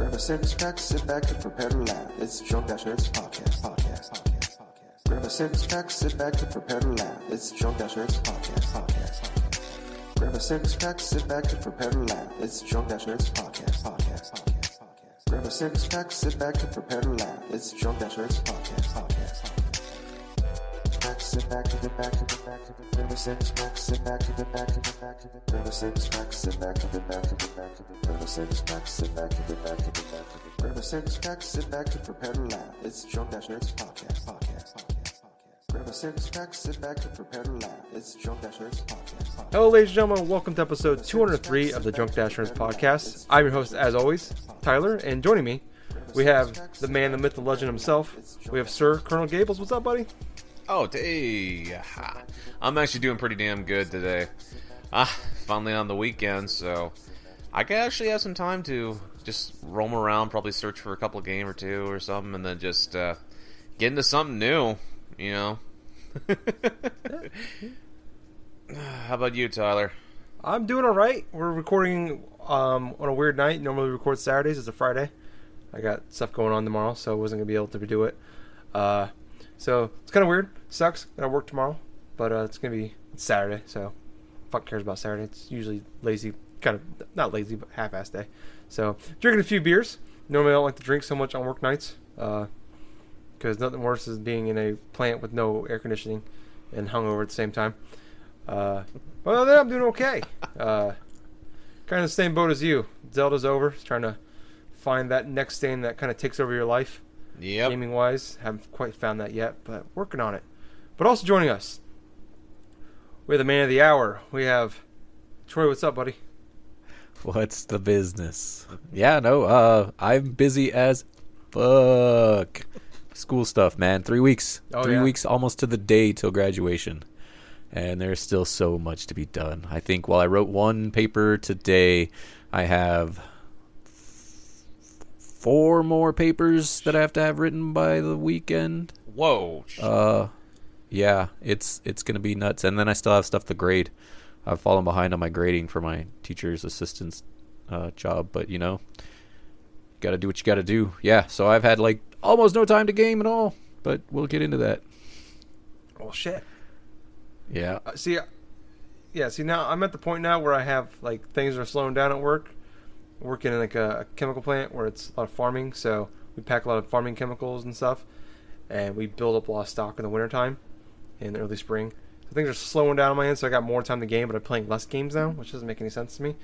Grab a six pack, sit back and prepare to laugh. It's Drunk Dash podcast, podcast, podcast, podcast. Grab a six pack, sit back and prepare to laugh. It's Drunk Dash podcast, podcast, podcast. Grab a six pack, sit back and prepare to laugh. It's Drunk Dash podcast, podcast, podcast, podcast. Grab a six pack, sit back and prepare to laugh. It's Drunk Dash podcast, podcast. Sit back, and get back, and get back, get grab a six pack, sit back, and get back, and get back, get grab a six pack, sit back, and get back, and get back, get grab a six pack, sit back, and get back, and get back, get grab a six pack, sit back and prepare to laugh. It's Drunk Dash Nerds podcast, podcast, podcast, podcast. Grab a six pack, sit back and prepare to laugh. It's Drunk Dash Nerds podcast. Hello, ladies and gentlemen. Welcome to episode 203 of the Drunk Dashers podcast. I'm your host, as always, Tyler, and joining me, we have the man, the myth, the legend himself. We have Sir Colonel Gables. What's up, buddy? Oh, hey. I'm actually doing pretty damn good today. Ah, finally on the weekend, so I could actually have some time to just roam around, probably search for a couple game or two or something, and then just uh, get into something new, you know. How about you, Tyler? I'm doing all right. We're recording um, on a weird night. Normally, we record Saturdays. It's a Friday. I got stuff going on tomorrow, so I wasn't gonna be able to do it. Uh, so it's kind of weird. Sucks. Gotta work tomorrow, but uh, it's gonna be it's Saturday. So fuck cares about Saturday. It's usually lazy, kind of not lazy, but half-ass day. So drinking a few beers. Normally, I don't like to drink so much on work nights because nothing worse is being in a plant with no air conditioning and hungover at the same time. Uh, than that, I'm doing okay. Uh, kind of the same boat as you. Zelda's over. Just trying to find that next thing that kind of takes over your life, Yep. gaming wise. Haven't quite found that yet, but working on it. But also joining us, we have the man of the hour. We have Troy. What's up, buddy? What's the business? Yeah, no, uh, I'm busy as fuck. School stuff, man. Three weeks. Oh, Three yeah. weeks almost to the day till graduation. And there's still so much to be done. I think while I wrote one paper today, I have four more papers that I have to have written by the weekend. Whoa. Uh, yeah, it's it's gonna be nuts. And then I still have stuff to grade. I've fallen behind on my grading for my teacher's assistant's uh, job, but you know, got to do what you got to do. Yeah, so I've had like almost no time to game at all, but we'll get into that. Oh shit. Yeah, Uh, see, uh, yeah. See now, I'm at the point now where I have like things are slowing down at work. Working in like a, a chemical plant where it's a lot of farming, so we pack a lot of farming chemicals and stuff, and we build up a lot of stock in the wintertime, in the early spring. So things are slowing down on my end, so I got more time to game, but I'm playing less games now, which doesn't make any sense to me.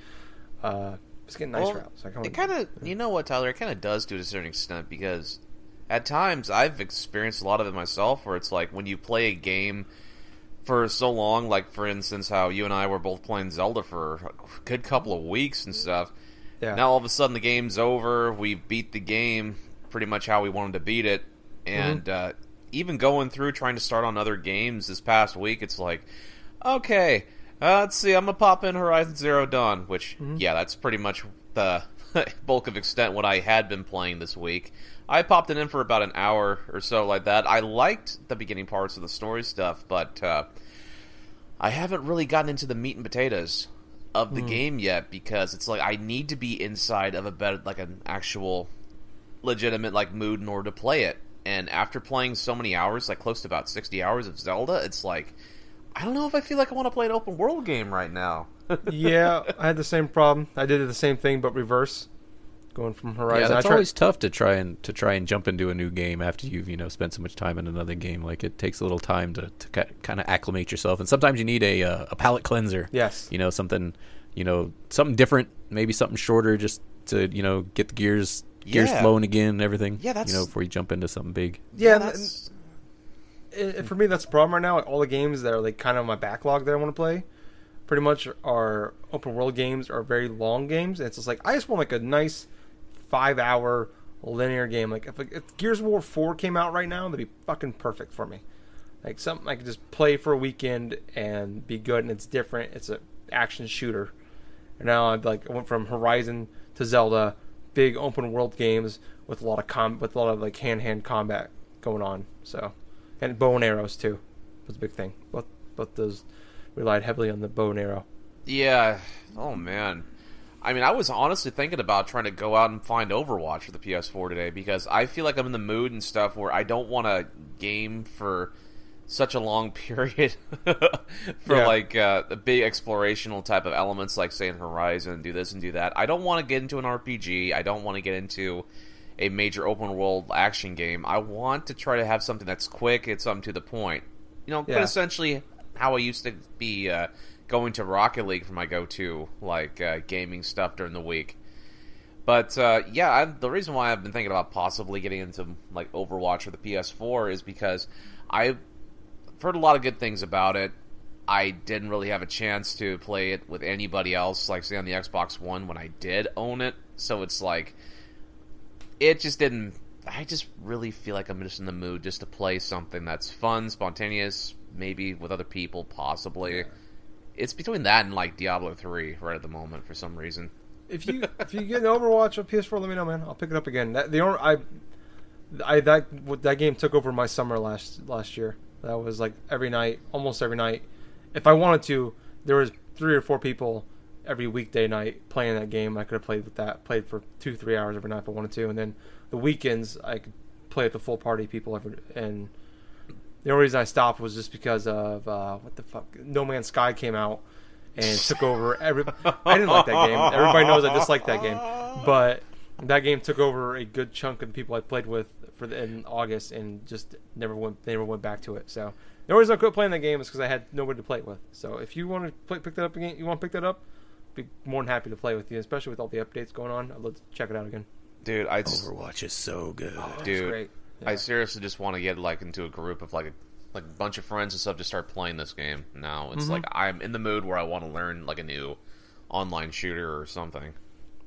Uh, it's getting nice Well, routes. So I kinda- It kind of, you know what, Tyler? It kind of does to a certain extent because at times I've experienced a lot of it myself, where it's like when you play a game for so long, like for instance, how you and I were both playing Zelda for a good couple of weeks and stuff. Yeah. Now all of a sudden the game's over. We beat the game pretty much how we wanted to beat it, and uh, even going through trying to start on other games this past week, it's like, okay, uh, let's see, I'm gonna pop in Horizon Zero Dawn, which yeah, that's pretty much the bulk of extent what I had been playing this week. I popped it in for about an hour or so like that. I liked the beginning parts of the story stuff, but uh, I haven't really gotten into the meat and potatoes of the hmm. game yet because it's like I need to be inside of a better like an actual legitimate like mood in order to play it. And after playing so many hours, like close to about 60 hours of Zelda, it's like I don't know if I feel like I want to play an open world game right now. yeah, I had the same problem. I did the same thing, but reverse, going from Horizon. yeah. That's always tough to try and to try and jump into a new game after you've you know spent so much time in another game. Like it takes a little time to, to kind of acclimate yourself, and sometimes you need a uh, a palate cleanser. Yes. you know something you know something different maybe something shorter just to you know get the gears gears Yeah. flowing again and everything Yeah, that's- you know before you jump into something big Yeah, that's it, for me that's the problem right now. Like all the games that are like kind of my backlog that I want to play, pretty much are open world games or very long games. And it's just like I just want like a nice five hour linear game. Like if, if Gears of War four came out right now, that'd be fucking perfect for me. Like something I could just play for a weekend and be good, and it's different. It's an action shooter. And now I've like I went from Horizon to Zelda, big open world games with a lot of com with a lot of like hand hand combat going on. So, and bow and arrows too was a big thing. Both both those relied heavily on the bow and arrow. Yeah. Oh man. I mean, I was honestly thinking about trying to go out and find Overwatch for the PS4 today because I feel like I'm in the mood and stuff where I don't want to game for such a long period for Yeah. like uh, the big explorational type of elements like say in Horizon, do this and do that. I don't want to get into an RPG. I don't want to get into a major open world action game. I want to try to have something that's quick, it's something to the point. You know, Yeah. essentially how I used to be uh, going to Rocket League for my go-to like uh, gaming stuff during the week. But uh, yeah, I, the reason why I've been thinking about possibly getting into like Overwatch for the PS4 is because I've heard a lot of good things about it. I didn't really have a chance to play it with anybody else, like say on the Xbox One when I did own it. So it's like it just didn't. I just really feel like I'm just in the mood just to play something that's fun, spontaneous, maybe with other people, possibly. It's between that and like Diablo three right at the moment for some reason. If you if you get an Overwatch on PS4, let me know, man. I'll pick it up again. That, the I I that that game took over my summer last last year. That was like every night, almost every night. If I wanted to, there was three or four people every weekday night playing that game. I could have played with that, played for two three hours every night if I wanted to, and then the weekends I could play with the full party people. Every, and the only reason I stopped was just because of uh, what the fuck, No Man's Sky came out and took over every. I didn't like that game. Everybody knows I dislike that game, but that game took over a good chunk of the people I played with for the, in August and just never went. They never went back to it. So the only reason I quit playing that game is because I had nobody to play it with. So if you want to play, pick that up again, you want to pick that up, be more than happy to play with you, especially with all the updates going on. I'd love to check it out again. Dude, I just, Overwatch is so good. It's dude, great. I seriously just want to get like into a group of like a like a bunch of friends and stuff to start playing this game. Now it's Mm-hmm. like I'm in the mood where I want to learn like a new online shooter or something.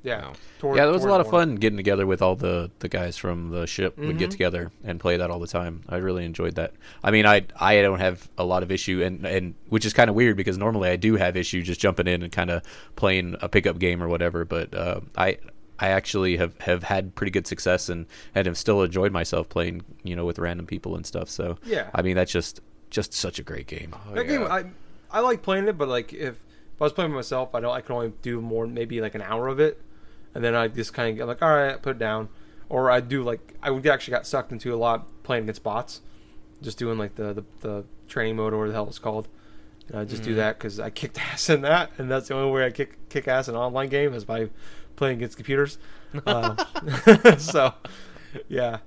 Yeah, No. Toward- yeah, there was a lot of fun getting together with all the, the guys from the ship. Would get together and play that all the time. I really enjoyed that. I mean, I I don't have a lot of issue, and and which is kind of weird because normally I do have issue just jumping in and kind of playing a pickup game or whatever. But uh, I I actually have, have had pretty good success and and have still enjoyed myself playing you know with random people and stuff. So Yeah. I mean that's just just such a great game. Oh, That yeah. game, I I like playing it, but like if, if I was playing by myself, I don't. I can only do more, maybe like an hour of it, and then I just kind of get like, all right, put it down, or I do like I would actually got sucked into a lot playing against bots, just doing like the the, the training mode or whatever the hell it's called. And I just do mm. that because I kicked ass in that, and that's the only way I kick kick ass in an online game is by playing against computers. Um, so, yeah.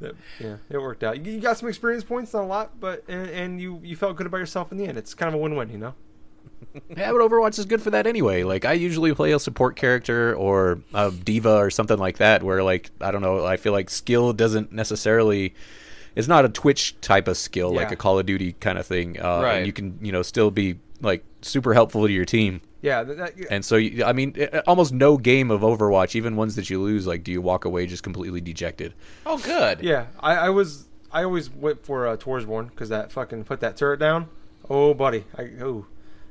That- yeah, it worked out. You, you got some experience points, not a lot, but and, and you you felt good about yourself in the end. It's kind of a win-win, you know. Yeah, but Overwatch is good for that anyway. Like I usually play a support character or a D.Va or something like that, where like I don't know, I feel like skill doesn't necessarily. It's not a Twitch type of skill like a Call of Duty kind of thing, uh, Right. and you can you know still be like super helpful to your team. Yeah, that, that, And so you, I mean, almost no game of Overwatch, even ones that you lose, like do you walk away just completely dejected? Oh, good. yeah. I, I was I always went for uh, Torbjorn because that fucking put that turret down. Oh, buddy, I oh,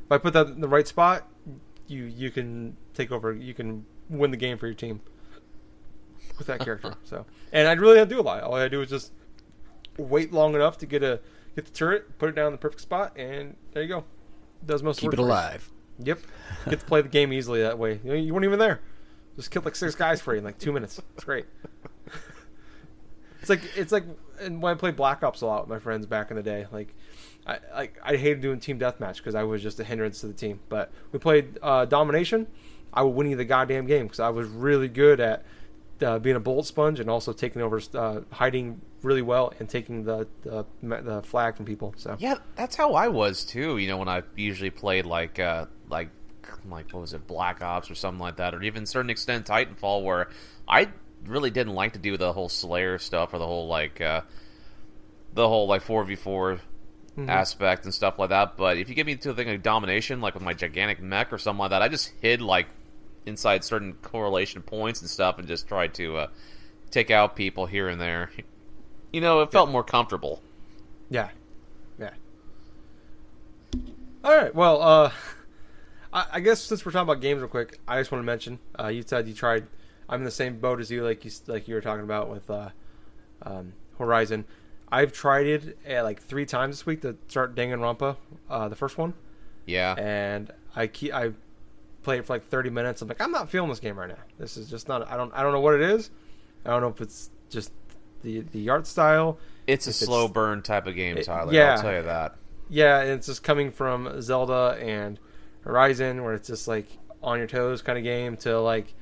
if I put that in the right spot, you you can take over. You can win the game for your team with that character. so, and I really didn't do a lot. All I do is just wait long enough to get a get the turret, put it down in the perfect spot, and there you go. Does most Keep work it alive. Yep. Get to play the game easily that way. You, know, you weren't even there. Just killed like six guys for you in like two minutes. It's great. it's like it's like and when I played Black Ops a lot with my friends back in the day. Like, I like I hated doing team deathmatch because I was just a hindrance to the team. But we played uh, domination. I would win you the goddamn game because I was really good at uh, being a bullet sponge and also taking over, uh, hiding really well and taking the, the the flag from people. So Yeah, that's how I was too. You know, when I usually played like uh like like what was it, Black Ops or something like that, or even a certain extent Titanfall, where I really didn't like to do the whole Slayer stuff or the whole like uh the whole like four v four aspect and stuff like that. But if you get me to a thing like domination, like with my gigantic mech or something like that, I just hid like inside certain correlation points and stuff, and just tried to uh, take out people here and there. You know, it felt more comfortable. Yeah. Yeah. All right. Well, uh, I, I guess since we're talking about games real quick, I just want to mention uh, you said you tried. I'm in the same boat as you, like you like you were talking about with uh, um, Horizon. I've tried it uh, like three times this week to start Danganronpa, uh, the first one, Yeah. and I keep I played it for like 30 minutes. I'm like, I'm not feeling this game right now. This is just not. I don't. I don't know what it is. I don't know if it's just the the art style. It's a slow it's- burn type of game, It- Tyler. yeah. I'll tell you that. Yeah, it's just coming from Zelda and Horizon, where it's just like on your toes kind of game, to like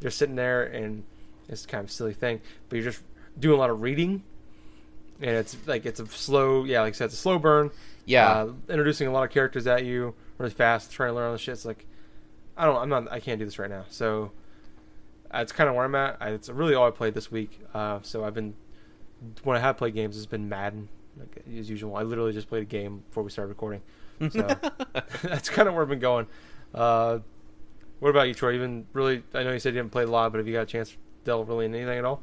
you're sitting there and it's kind of a silly thing, but you're just doing a lot of reading, and it's like it's a slow, yeah, like I said, it's a slow burn. Yeah. uh, introducing a lot of characters at you really fast, trying to learn all the shit. It's like I don't, I'm not, I can't do this right now. So that's kind of where I'm at. I, it's really all I played this week. Uh, so I've been when I have played games, it's been Madden like, as usual. I literally just played a game before we started recording. So that's kind of where I've been going. Uh, what about you, Troy? You've been really. I know you said you didn't play a lot, but have you got a chance to delve really into anything at all?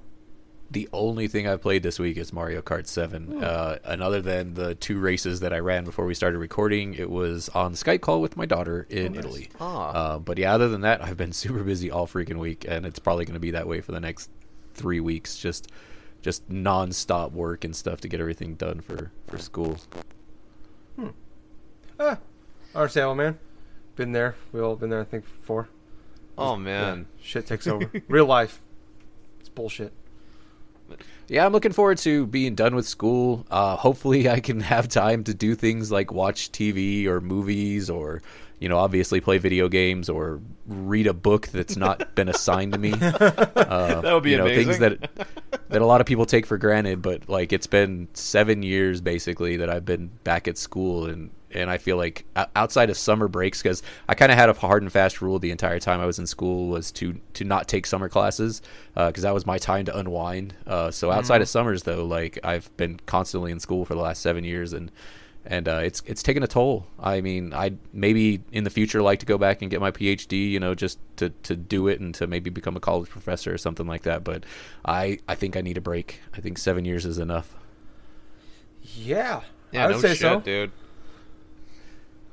The only thing I've played this week is Mario Kart 7. Uh, and other than the two races that I ran before we started recording, it was on Skype call with my daughter in nice. Italy. Ah. Uh, but yeah, other than that, I've been super busy all freaking week, and it's probably going to be that way for the next three weeks. Just, just nonstop work and stuff to get everything done for for school. Hmm. Ah, understandable, man. Been there. We all been there. I think before. oh Yeah, man. shit takes over. Real life. It's bullshit. Yeah, I'm looking forward to being done with school. Uh, hopefully, I can have time to do things like watch TV or movies, or you know, obviously play video games or read a book that's not been assigned to me. Uh, That would be you know, amazing. things that that a lot of people take for granted. But like, it's been seven years basically that I've been back at school, and and I feel like outside of summer breaks, because I kind of had a hard and fast rule the entire time I was in school was to to not take summer classes because that was my time to unwind. Uh, so outside of summers, though, like I've been constantly in school for the last seven years, and and uh, it's it's taken a toll. I mean, I maybe in the future like to go back and get my PhD, you know, just to, to do it and to maybe become a college professor or something like that. But I I think I need a break. I think seven years is enough. Yeah. Yeah, I would no say shit, so. dude.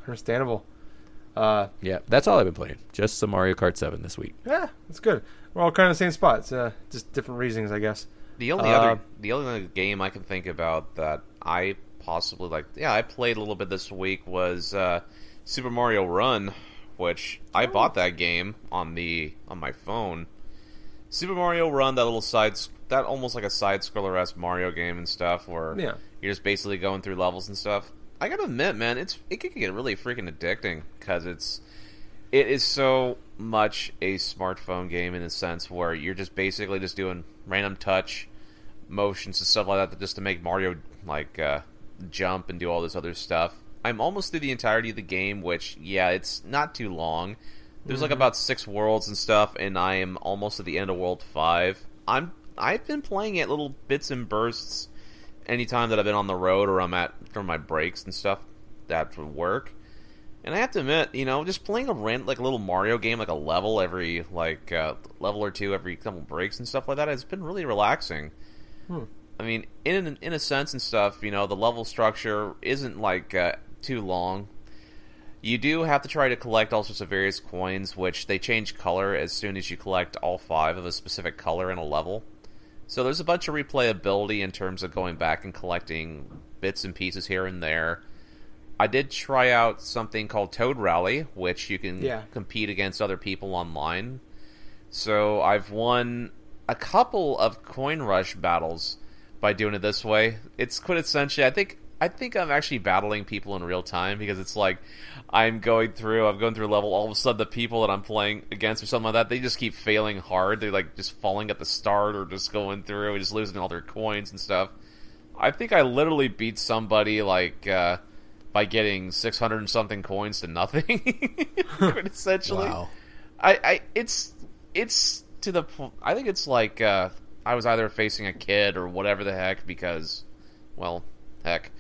Understandable. Uh, Yeah, that's all I've been playing. Just some Mario Kart Seven this week. yeah, that's good. We're all kind of the same spots. Uh, just different reasons, I guess. The only Uh, other the only other game I can think about that I possibly like yeah, I played a little bit this week was uh, Super Mario Run, which I Oh. bought that game on the on my phone. Super Mario Run, that little side that almost like a side scroller esque Mario game and stuff where Yeah. you're just basically going through levels and stuff. I gotta admit, man, it's it can get really freaking addicting because it's it is so much a smartphone game in a sense where you're just basically just doing random touch motions and stuff like that just to make Mario like uh, jump and do all this other stuff. I'm almost through the entirety of the game, which yeah, it's not too long. There's like about six worlds and stuff, and I am almost at the end of World Five. I'm I've been playing it little bits and bursts anytime that I've been on the road or I'm at from my breaks and stuff that would work. And I have to admit, you know, just playing a rent like a little Mario game, like a level every like uh, level or two every couple breaks and stuff like that, has been really relaxing. I mean, in in a sense and stuff, you know, the level structure isn't like uh, too long. You do have to try to collect all sorts of various coins, which they change color as soon as you collect all five of a specific color in a level. So there's a bunch of replayability in terms of going back and collecting bits and pieces here and there. I did try out something called Toad Rally, which you can Yeah. compete against other people online. So I've won a couple of coin rush battles by doing it this way. It's quintessentially I think I think I'm actually battling people in real time because it's like I'm going through I'm going through a level all of a sudden the people that I'm playing against or something like that they just keep failing hard. They're like just falling at the start or just going through and just losing all their coins and stuff. I think I literally beat somebody like uh by getting 600 and something coins to nothing. essentially. Wow. I, I it's it's to the I think it's like uh, I was either facing a kid or whatever the heck because, well, heck,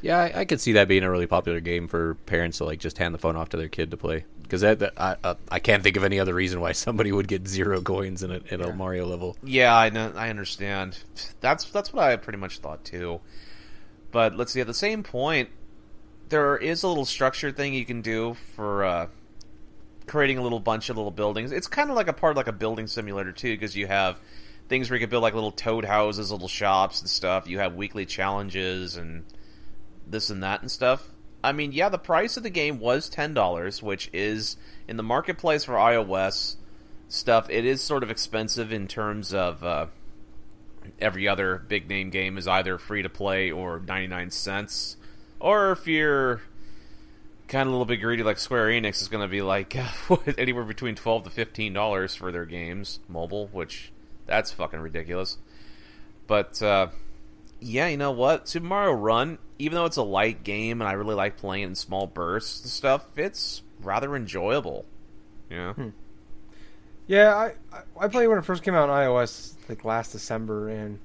Yeah, I, I could see that being a really popular game for parents to like just hand the phone off to their kid to play. Because that, that I uh, I can't think of any other reason why somebody would get zero coins in a in a Mario level. yeah, I know, I understand. That's that's what I pretty much thought too. But let's see. At the same point, there is a little structure thing you can do for uh, creating a little bunch of little buildings. It's kind of like a part of like a building simulator too, because you have things where you can build like little toad houses, little shops and stuff. You have weekly challenges and this and that and stuff. I mean, yeah, the price of the game was ten dollars, which is in the marketplace for iOS stuff. It is sort of expensive in terms of uh, every other big name game is either free to play or ninety nine cents, or if you're kind of a little bit greedy like Square Enix is going to be like anywhere between twelve to fifteen dollars for their games mobile, which that's fucking ridiculous. But uh, yeah, you know what? Super Mario Run, even though it's a light game and I really like playing in small bursts and stuff, it's rather enjoyable. Yeah. Hmm. Yeah, I, I played when it first came out on iOS like last December, and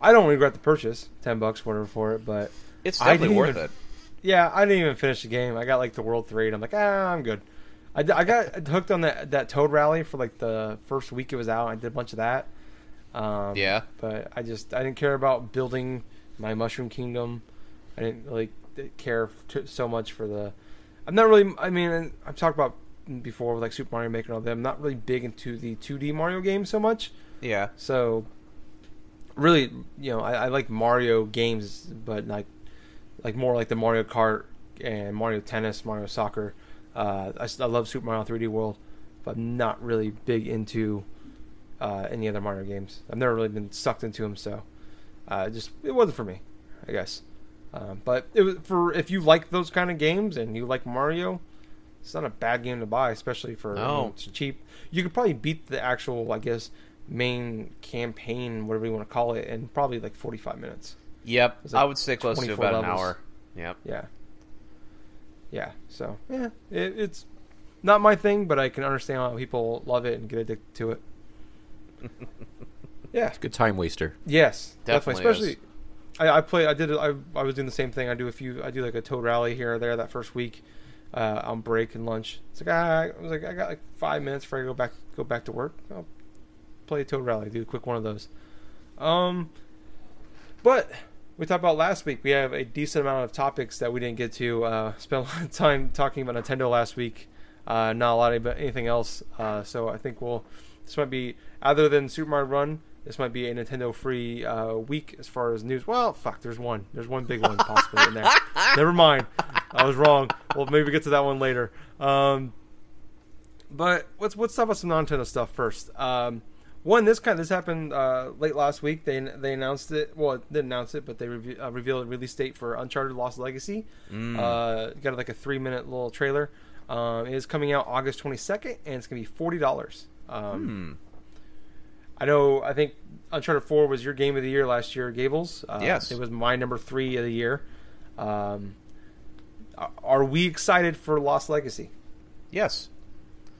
I don't regret the purchase. Ten bucks, whatever for it, but It's definitely worth even- it. yeah, I didn't even finish the game. I got like the World Three, and I'm like, ah, I'm good. I, I got hooked on that that Toad Rally for like the first week it was out. I did a bunch of that. Um, Yeah. but I just I didn't care about building my Mushroom Kingdom. I didn't really care t- so much for the. I'm not really. I mean, I've talked about before with like Super Mario Maker and all that. I'm not really big into the 2D Mario games so much. Yeah. So, really, you know, I, I like Mario games, but like, like more like the Mario Kart and Mario Tennis, Mario Soccer. Uh, I, I love Super Mario 3D World, but I'm not really big into uh, any other Mario games. I've never really been sucked into them, so uh, just it wasn't for me, I guess. Um, but it was for if you like those kind of games and you like Mario, it's not a bad game to buy, especially for No. it's cheap. You could probably beat the actual, I guess, main campaign, whatever you want to call it, in probably like 45 minutes. Yep. Like I would say close to 24 about an hour. Yep. Yeah. Yeah. So yeah, it, it's not my thing, but I can understand how people love it and get addicted to it. yeah. Good time waster. Yes, definitely. Definitely Especially, I, I play. I did. I I was doing the same thing. I do a few. I do like a toad rally here or there that first week, uh, on break and lunch. It's like ah, I was like I got like five minutes before I go back go back to work. I'll play a toad rally. Do a quick one of those. Um, but we talked about last week. We have a decent amount of topics that we didn't get to. Uh, spent a lot of time talking about Nintendo last week. Uh, not a lot about anything else. Uh, so I think we'll. This might be other than Super Mario Run. This might be a Nintendo free uh, week as far as news. Well, fuck. There's one. There's one big one possibly in there. Never mind. I was wrong. We'll maybe get to that one later. Um, but let's let's talk about some Nintendo stuff first. Um, one, this kind this happened uh, late last week. They they announced it. Well, they didn't announce it, but they rev- uh, revealed a release date for Uncharted Lost Legacy. Mm. Uh, got like a three minute little trailer. Um, it is coming out August twenty second, and it's gonna be forty dollars. Um, Hmm. I know. I think Uncharted Four was your game of the year last year, Gables. Uh, Yes. it was my number three of the year. Um, are- we excited for Lost Legacy? Yes.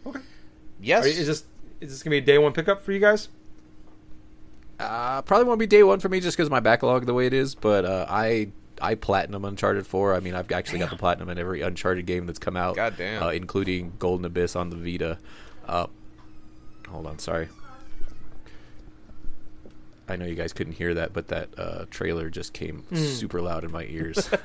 Okay. Yes. Are, is this is this gonna be a day one pickup for you guys? Uh, probably won't be day one for me just because of my backlog the way it is. But uh, I I platinum Uncharted Four. I mean, I've actually got the platinum in every Uncharted game that's come out, Goddamn. uh, including Golden Abyss on the Vita. Uh, hold on, sorry. I know you guys couldn't hear that, but that uh, trailer just came super loud in my ears.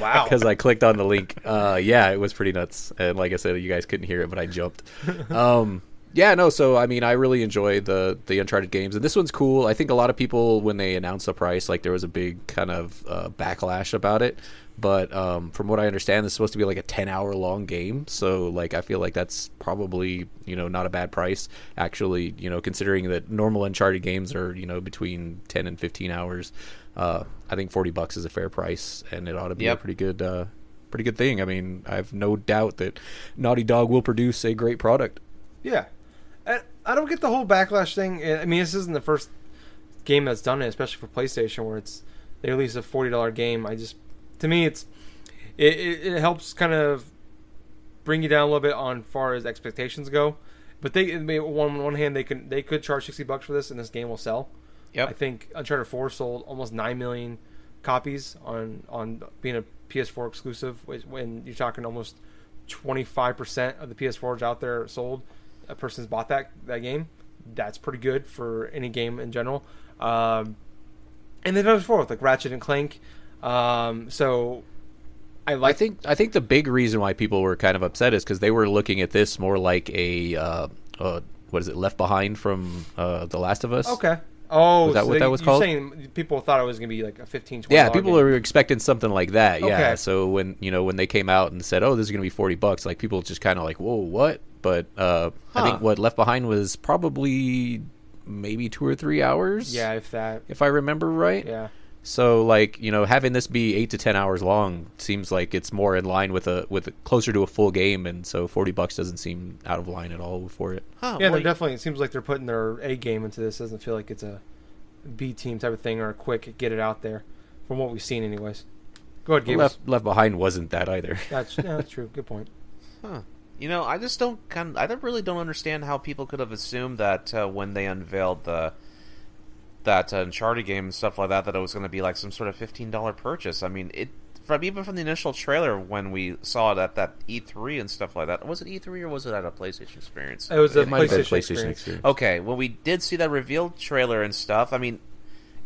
Wow. because I clicked on the link. Uh, yeah, it was pretty nuts. And like I said, you guys couldn't hear it, but I jumped. Um, yeah, no. So I mean, I really enjoy the the Uncharted games, and this one's cool. I think a lot of people, when they announced the price, like there was a big kind of uh, backlash about it. But um, from what I understand, this is supposed to be like a ten hour long game. So like, I feel like that's probably you know not a bad price. Actually, you know, considering that normal Uncharted games are you know between ten and fifteen hours. Uh, I think forty bucks is a fair price, and it ought to be Yep. a pretty good, uh, pretty good thing. I mean, I have no doubt that Naughty Dog will produce a great product. Yeah, I don't get the whole backlash thing. I mean, this isn't the first game that's done it, especially for PlayStation, where it's they release a forty dollar game. I just, to me, it's it, it, it helps kind of bring you down a little bit on far as expectations go. But they, on one hand, they can they could charge sixty bucks for this, and this game will sell. Yep. I think Uncharted Four sold almost nine million copies on on being a PS4 exclusive. When you're talking almost twenty five percent of the PS4s out there sold, a person's bought that that game. That's pretty good for any game in general. Um, and they've done it with like Ratchet and Clank. Um, so I I think I think the big reason why people were kind of upset is because they were looking at this more like a uh, uh, what is it, Left Behind from uh, The Last of Us. okay. Oh, Was that so what that was called? saying people thought it was going to be like a 15, 20 Yeah, people were expecting something like that. Yeah. Okay. So when you know when they came out and said, "Oh, this is going to be forty bucks," like people just kind of like, "Whoa, what?" But uh, I think what Left Behind was probably maybe two or three hours. Yeah, if that. if I remember right. Yeah. So like you know having this be eight to ten hours long seems like it's more in line with a with a, closer to a full game, and so forty bucks doesn't seem out of line at all for it. Huh, Yeah, well, they're definitely. It seems like they're putting their A game into this. Doesn't feel like it's a B team type of thing or a quick get it out there, from what we've seen, anyways. Go ahead, Gabe. Left Left Behind wasn't that either. That's yeah, that's true. Good point. Huh. You know, I just don't kind. Of, I really don't understand how people could have assumed that uh, when they unveiled the that uh, Uncharted game and stuff like that, that it was going to be like some sort of fifteen dollar purchase. I mean, it from even from the initial trailer when we saw it at that E3 and stuff like that. Was it E3 or was it at a PlayStation Experience? It was a It might have been PlayStation, PlayStation experience. experience. Okay, when we did see that revealed trailer and stuff, I mean,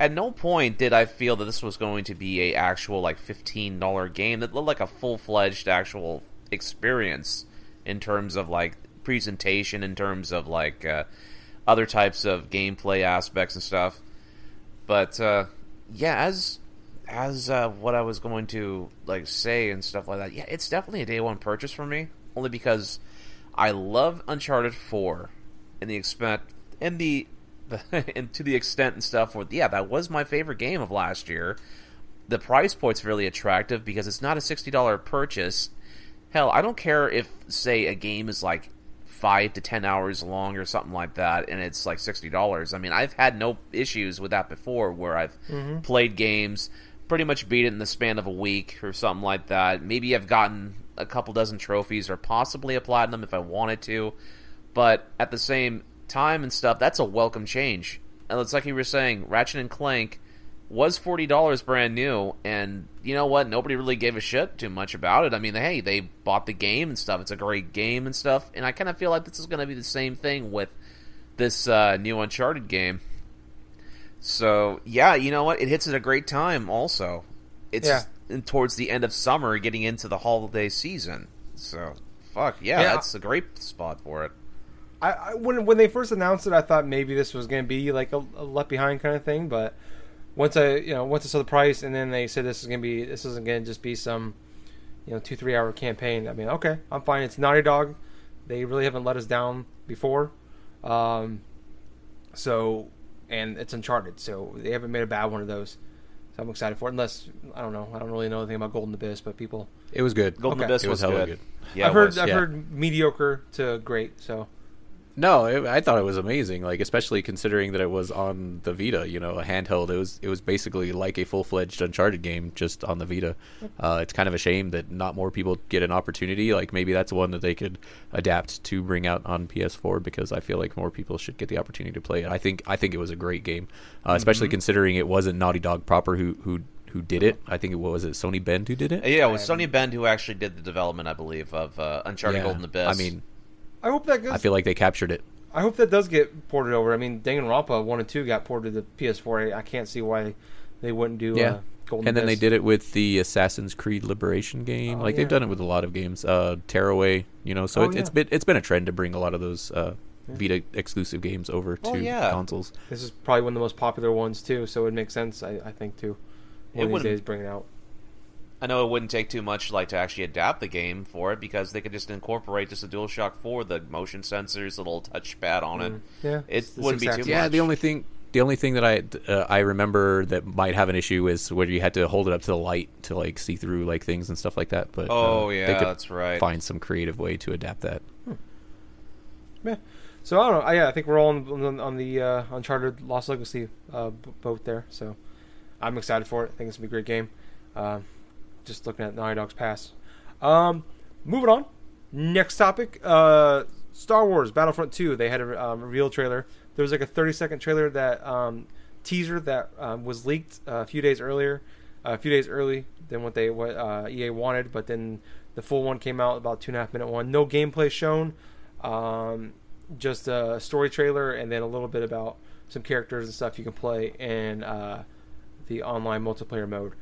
at no point did I feel that this was going to be a actual like fifteen dollar game that looked like a full fledged actual experience in terms of like presentation, in terms of like uh, other types of gameplay aspects and stuff. But uh, yeah, as as uh, what I was going to like say and stuff like that, yeah, it's definitely a day one purchase for me. Only because I love Uncharted Four, and the extent and the, the and to the extent and stuff where yeah, that was my favorite game of last year. The price point's really attractive because it's not a sixty dollar purchase. Hell, I don't care if say a game is like five to ten hours long or something like that, and it's like sixty dollars. I mean, I've had no issues with that before, where I've mm-hmm. played games, pretty much beat it in the span of a week or something like that. Maybe I've gotten a couple dozen trophies or possibly a platinum if I wanted to, but at the same time and stuff, that's a welcome change. And it's like you were saying, Ratchet and Clank was forty dollars brand new, and you know what? Nobody really gave a shit too much about it. I mean, hey, they bought the game and stuff. It's a great game and stuff, and I kind of feel like this is going to be the same thing with this uh, new Uncharted game. So yeah, you know what? It hits at a great time. Also, it's Yeah. towards the end of summer, getting into the holiday season. So fuck yeah, Yeah. that's a great spot for it. I, I when when they first announced it, I thought maybe this was going to be like a, a left behind kind of thing. But once I you know once I saw the price, and then they said this is going to be this isn't going to just be some you know two three hour campaign. I mean, okay, I'm fine. It's Naughty Dog. They really haven't let us down before. Um, so and it's Uncharted, so they haven't made a bad one of those. So I'm excited for it. Unless I don't know, I don't really know anything about Golden Abyss, but people It was good. Golden Okay. Abyss It was was, hella good. good. Yeah, I've heard was. I've yeah. heard mediocre to great. So No, it, I thought it was amazing. Like especially considering that it was on the Vita, you know, a handheld. It was it was basically like a full fledged Uncharted game just on the Vita. Uh, it's kind of a shame that not more people get an opportunity. Like maybe that's one that they could adapt to bring out on PS4 because I feel like more people should get the opportunity to play it. I think I think it was a great game, uh, especially considering it wasn't Naughty Dog proper who who who did it. I think it was it Sony Bend who did it. Yeah, it was Sony Bend who actually did the development, I believe, of uh, Uncharted Yeah. Golden Abyss. I mean, I hope that goes. I feel like they captured it. I hope that does get ported over. I mean, Danganronpa one and two got ported to the PS4. I, I can't see why they wouldn't do Yeah. uh, Golden and then they did it with the Assassin's Creed Liberation game. Oh, like they've done it with a lot of games. Uh, Tearaway, you know. So Oh, it, it's yeah. been it's been a trend to bring a lot of those uh, Vita exclusive games over Oh, to yeah. consoles. This is probably one of the most popular ones too, so it makes sense. I, I think too. It One of these days, bring it out. I know it wouldn't take too much like to actually adapt the game for it because they could just incorporate just a DualShock 4, the motion sensors, the little touchpad on it. Mm, yeah, It wouldn't be too Yeah, much. Yeah, the only thing the only thing that I uh, I remember that might have an issue is where you had to hold it up to the light to like see through like things and stuff like that. But Oh uh, yeah, they could that's right. find some creative way to adapt that. Yeah. So I don't know. I, yeah, I think we're all on, on, on the uh, Uncharted Lost Legacy uh, boat there. So I'm excited for it. I think it's gonna be a great game. Uh, just looking at Naughty Dog's past. Um, moving on. Next topic. Uh, Star Wars Battlefront 2. They had a um, reveal trailer. There was like a 30 second trailer that um, teaser that um, was leaked uh, a few days earlier, a few days early than what they what uh, EA wanted. But then the full one came out about two and a half minute one. No gameplay shown. Um, just a story trailer and then a little bit about some characters and stuff you can play in uh, the online multiplayer mode.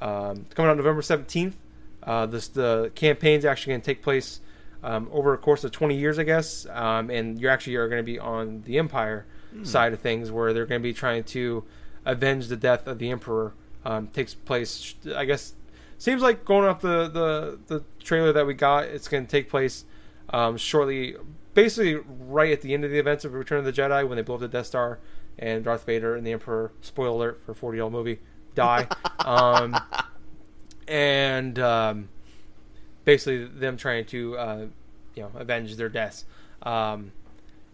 Um, it's coming out November 17th. Uh, this the campaign's actually going to take place um, over a course of 20 years, I guess, um, and you actually are going to be on the Empire side of things, where they're going to be trying to avenge the death of the Emperor. Um, takes place, I guess, seems like going off the the, the trailer that we got, it's going to take place um, shortly, basically right at the end of the events of Return of the Jedi when they blow up the Death Star and Darth Vader and the Emperor. Spoiler alert for a forty year old movie die. um, and um, basically them trying to uh, you know avenge their deaths. Um,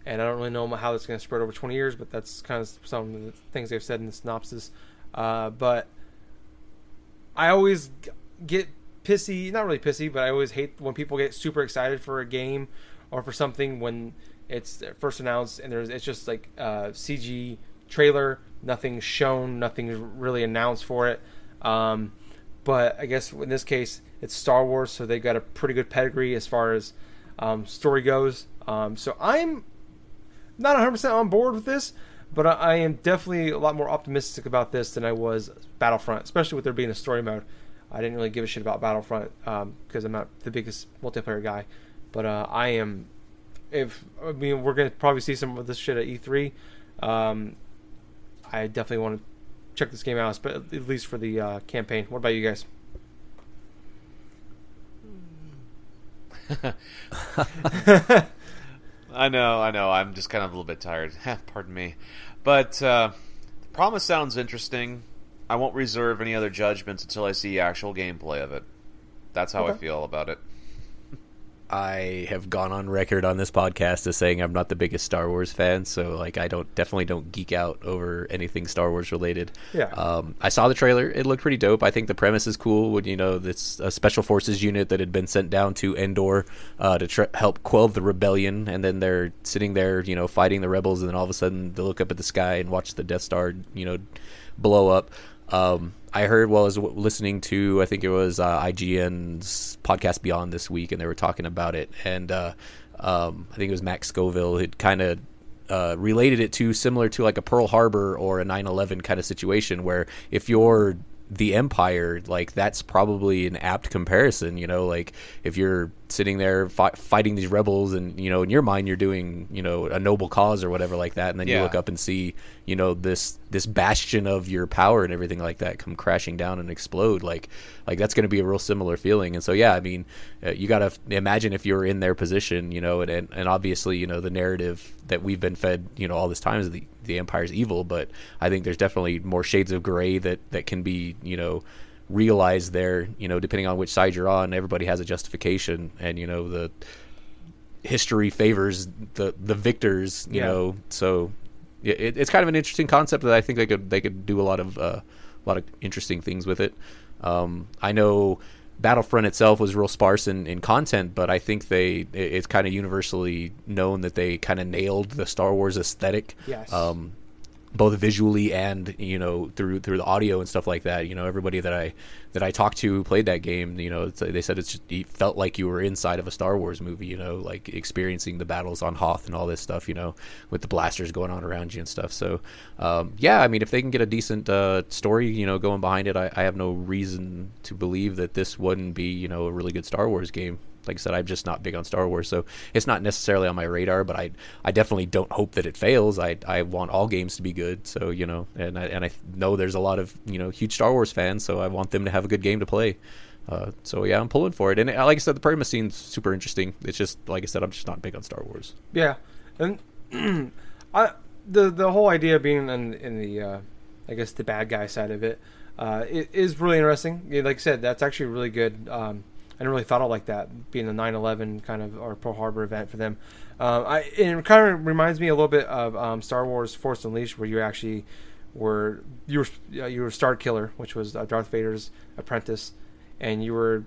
and I don't really know how that's going to spread over 20 years, but that's kind of some of the things they've said in the synopsis. Uh, but I always get pissy, not really pissy, but I always hate when people get super excited for a game or for something when it's first announced and there's it's just like a CG trailer, nothing shown, nothing really announced for it. Um, but I guess in this case, it's Star Wars, so they've got a pretty good pedigree as far as um, story goes. Um, so I'm not 100% on board with this, but I, am definitely a lot more optimistic about this than I was Battlefront, especially with there being a story mode. I didn't really give a shit about Battlefront because I'm not the biggest multiplayer guy, but uh, I am. If I mean we're gonna probably see some of this shit at E3, um, I definitely want to check this game out, but at least for the uh, campaign. What about you guys? I know, I know. I'm just kind of a little bit tired. Pardon me. But uh, the promise sounds interesting. I won't reserve any other judgments until I see actual gameplay of it. That's how I feel about it. I have gone on record on this podcast as saying I'm not the biggest Star Wars fan, so like I don't definitely don't geek out over anything Star Wars related. Yeah. Um, I saw the trailer; it looked pretty dope. I think the premise is cool. When you know this a special forces unit that had been sent down to Endor uh, to tr- help quell the rebellion, and then they're sitting there, you know, fighting the rebels, and then all of a sudden they look up at the sky and watch the Death Star, you know, blow up. Um, I heard while I was listening to, I think it was uh, IGN's podcast Beyond this week, and they were talking about it, and uh, um, I think it was Max Scoville had kind of uh, related it to similar to like a Pearl Harbor or a 9/11 kind of situation, where if you're the Empire, like that's probably an apt comparison. You know, like if you're sitting there fi- fighting these rebels, and you know, in your mind, you're doing you know a noble cause or whatever like that, and then you look up and see you know this this bastion of your power and everything like that come crashing down and explode. Like like that's going to be a real similar feeling. And so yeah, I mean, uh, you got to imagine if you're in their position, you know, and, and and obviously you know the narrative that we've been fed, you know, all this time is the the Empire's evil, but I think there's definitely more shades of gray that that can be you know realized there. You know, depending on which side you're on, everybody has a justification, and you know the history favors the the victors. You Yeah. know, so it, it- it's kind of an interesting concept that I think they could they could do a lot of uh, a lot of interesting things with it. Um, I know Battlefront itself was real sparse in, in content, but I think they it, it's kind of universally known that they kind of nailed the Star Wars aesthetic. Yes. Um, both visually and you know through through the audio and stuff like that. You know, everybody that I that I talked to who played that game, you know, they said it's just, it felt like you were inside of a Star Wars movie. You know, like experiencing the battles on Hoth and all this stuff. You know, with the blasters going on around you and stuff. So, um, yeah, I mean, if they can get a decent uh, story, you know, going behind it, I, I have no reason to believe that this wouldn't be you know a really good Star Wars game like I said, I'm just not big on Star Wars, so it's not necessarily on my radar. But I, I definitely don't hope that it fails. I, I want all games to be good. So you know, and I, and I know there's a lot of you know huge Star Wars fans, so I want them to have a good game to play. Uh, so yeah, I'm pulling for it. And uh, like I said, the premise seems super interesting. It's just like I said, I'm just not big on Star Wars. Yeah, and I the the whole idea of being in in the uh, I guess the bad guy side of it, uh, it is really interesting. Like I said, that's actually really good. Um, I didn't really thought of it like that being a 9/11 kind of or Pearl Harbor event for them. Um, I it kind of reminds me a little bit of um, Star Wars Force Unleashed, where you actually were you were you were Starkiller, which was uh, Darth Vader's apprentice, and you were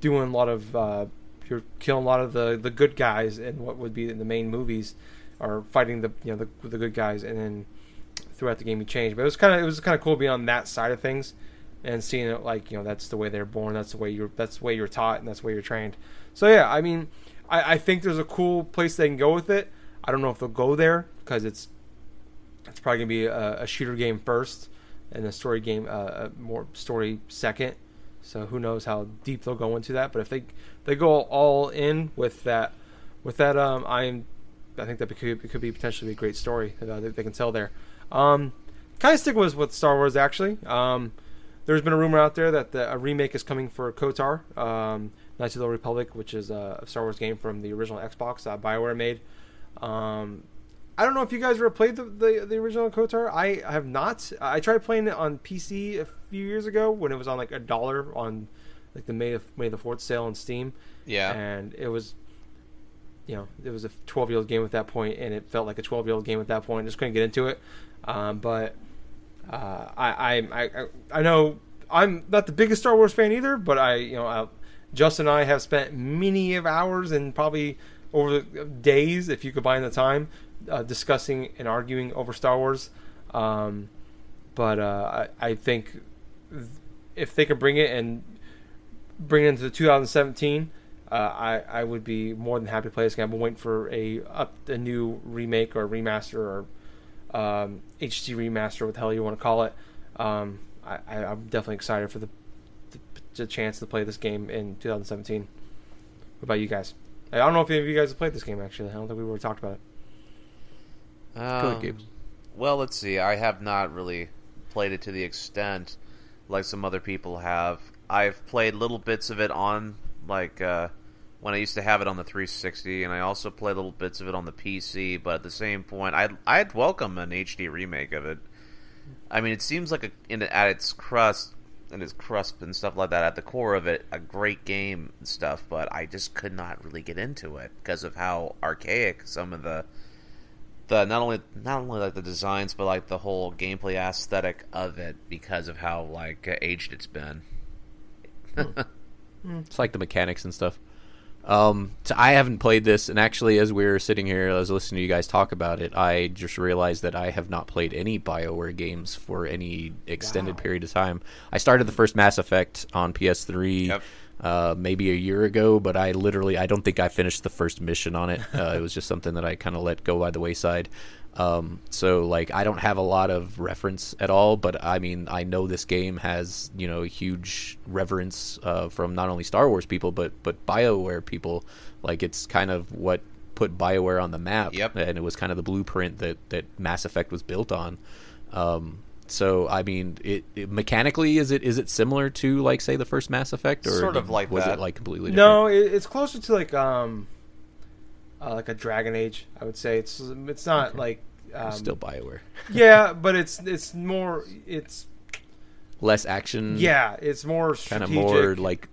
doing a lot of uh, you're killing a lot of the the good guys in what would be in the main movies, or fighting the you know the the good guys, and then throughout the game you change. But it was kind of it was kind of cool being on that side of things, and seeing it like you know that's the way they're born, that's the way you're that's the way you're taught, and that's the way you're trained. So yeah, I mean, I, I think there's a cool place they can go with it. I don't know if they'll go there because it's it's probably gonna be a, a shooter game first, and a story game uh, a more story second. So who knows how deep they'll go into that? But if they they go all in with that, with that, um, I'm I think that it could, it could be potentially a great story that uh, they, they can tell there. Um, kind of stick with with Star Wars actually. Um, there's been a rumor out there that the, a remake is coming for KOTOR, um, Knights of the Old Republic, which is a Star Wars game from the original Xbox uh, Bioware made. Um, I don't know if you guys ever played the, the, the original KOTOR. I have not. I tried playing it on PC a few years ago when it was on like a dollar on like the May of May the Fourth sale on Steam. Yeah. and it was, you know, it was a 12 year old game at that point, and it felt like a 12 year old game at that point. Just couldn't get into it. Um, but uh, I, I I I know I'm not the biggest Star Wars fan either, but I you know I, Justin and I have spent many of hours and probably over the days, if you combine the time, uh, discussing and arguing over Star Wars. Um, but uh, I, I think if they could bring it and bring it into 2017, uh, I I would be more than happy to play this game. I've been waiting for a up a new remake or remaster or um, HD remaster, what the hell you want to call it. Um, I, I, I'm definitely excited for the, the the chance to play this game in 2017. What about you guys? I don't know if any of you guys have played this game actually. I don't think we ever talked about it. Go ahead, Um, Gabe. Well, let's see. I have not really played it to the extent like some other people have. I've played little bits of it on like uh, when I used to have it on the 360, and I also played little bits of it on the PC. But at the same point, I'd I'd welcome an HD remake of it. I mean, it seems like a, in at its crust and its crust and stuff like that at the core of it, a great game and stuff. But I just could not really get into it because of how archaic some of the the not only not only like the designs but like the whole gameplay aesthetic of it because of how like uh, aged it's been. It's like the mechanics and stuff. Um, so I haven't played this, and actually, as we were sitting here, I was listening to you guys talk about it. I just realized that I have not played any Bioware games for any extended Wow. period of time. I started the first Mass Effect on PS3, Yep. uh, maybe a year ago, but I literally, I don't think I finished the first mission on it. Uh, it was just something that I kind of let go by the wayside. Um, so like I don't have a lot of reference at all, but I mean I know this game has you know huge reverence uh, from not only Star Wars people but but Bioware people. Like it's kind of what put Bioware on the map, Yep. and it was kind of the blueprint that that Mass Effect was built on. Um, so I mean, it, it mechanically is it is it similar to like say the first Mass Effect, or Sort of like was that. it like completely different? No, it, it's closer to like um, uh, like a Dragon Age. I would say it's it's not Okay. like um, still Bioware, yeah, but it's it's more it's less action. yeah, it's more kind of more like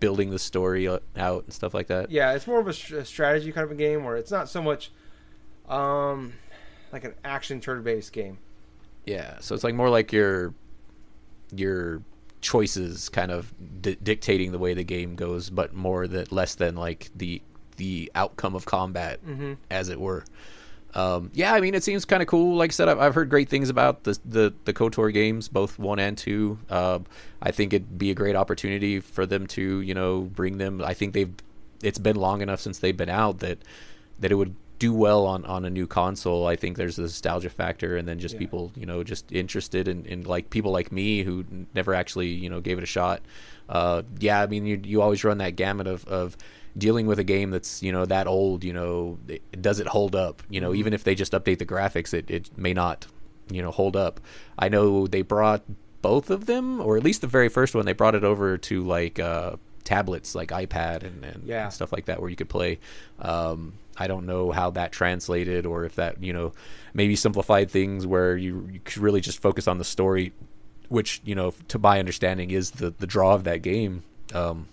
building the story out and stuff like that. yeah, it's more of a, a strategy kind of a game where it's not so much um like an action turn based game. Yeah, so it's like more like your your choices kind of di- dictating the way the game goes, but more that less than like the the outcome of combat, Mm-hmm. as it were. Um, yeah, I mean, it seems kind of cool. Like I said, I've, I've heard great things about the the the Kotor games, both one and two. Uh, I think it'd be a great opportunity for them to, you know, bring them. I think they've. It's been long enough since they've been out that that it would do well on, on a new console. I think there's a nostalgia factor, and then just Yeah. people, you know, just interested in, in like people like me who never actually, you know, gave it a shot. Uh, yeah, I mean, you you always run that gamut of, of dealing with a game that's you know that old. You know, it, does it hold up? You know, even if they just update the graphics, it, it may not, you know, hold up. I know they brought both of them, or at least the very first one, they brought it over to like uh, tablets, like iPad and, and, Yeah. and stuff like that, where you could play. Um, I don't know how that translated, or if that you know maybe simplified things where you, you could really just focus on the story, which you know to my understanding is the the draw of that game. Um,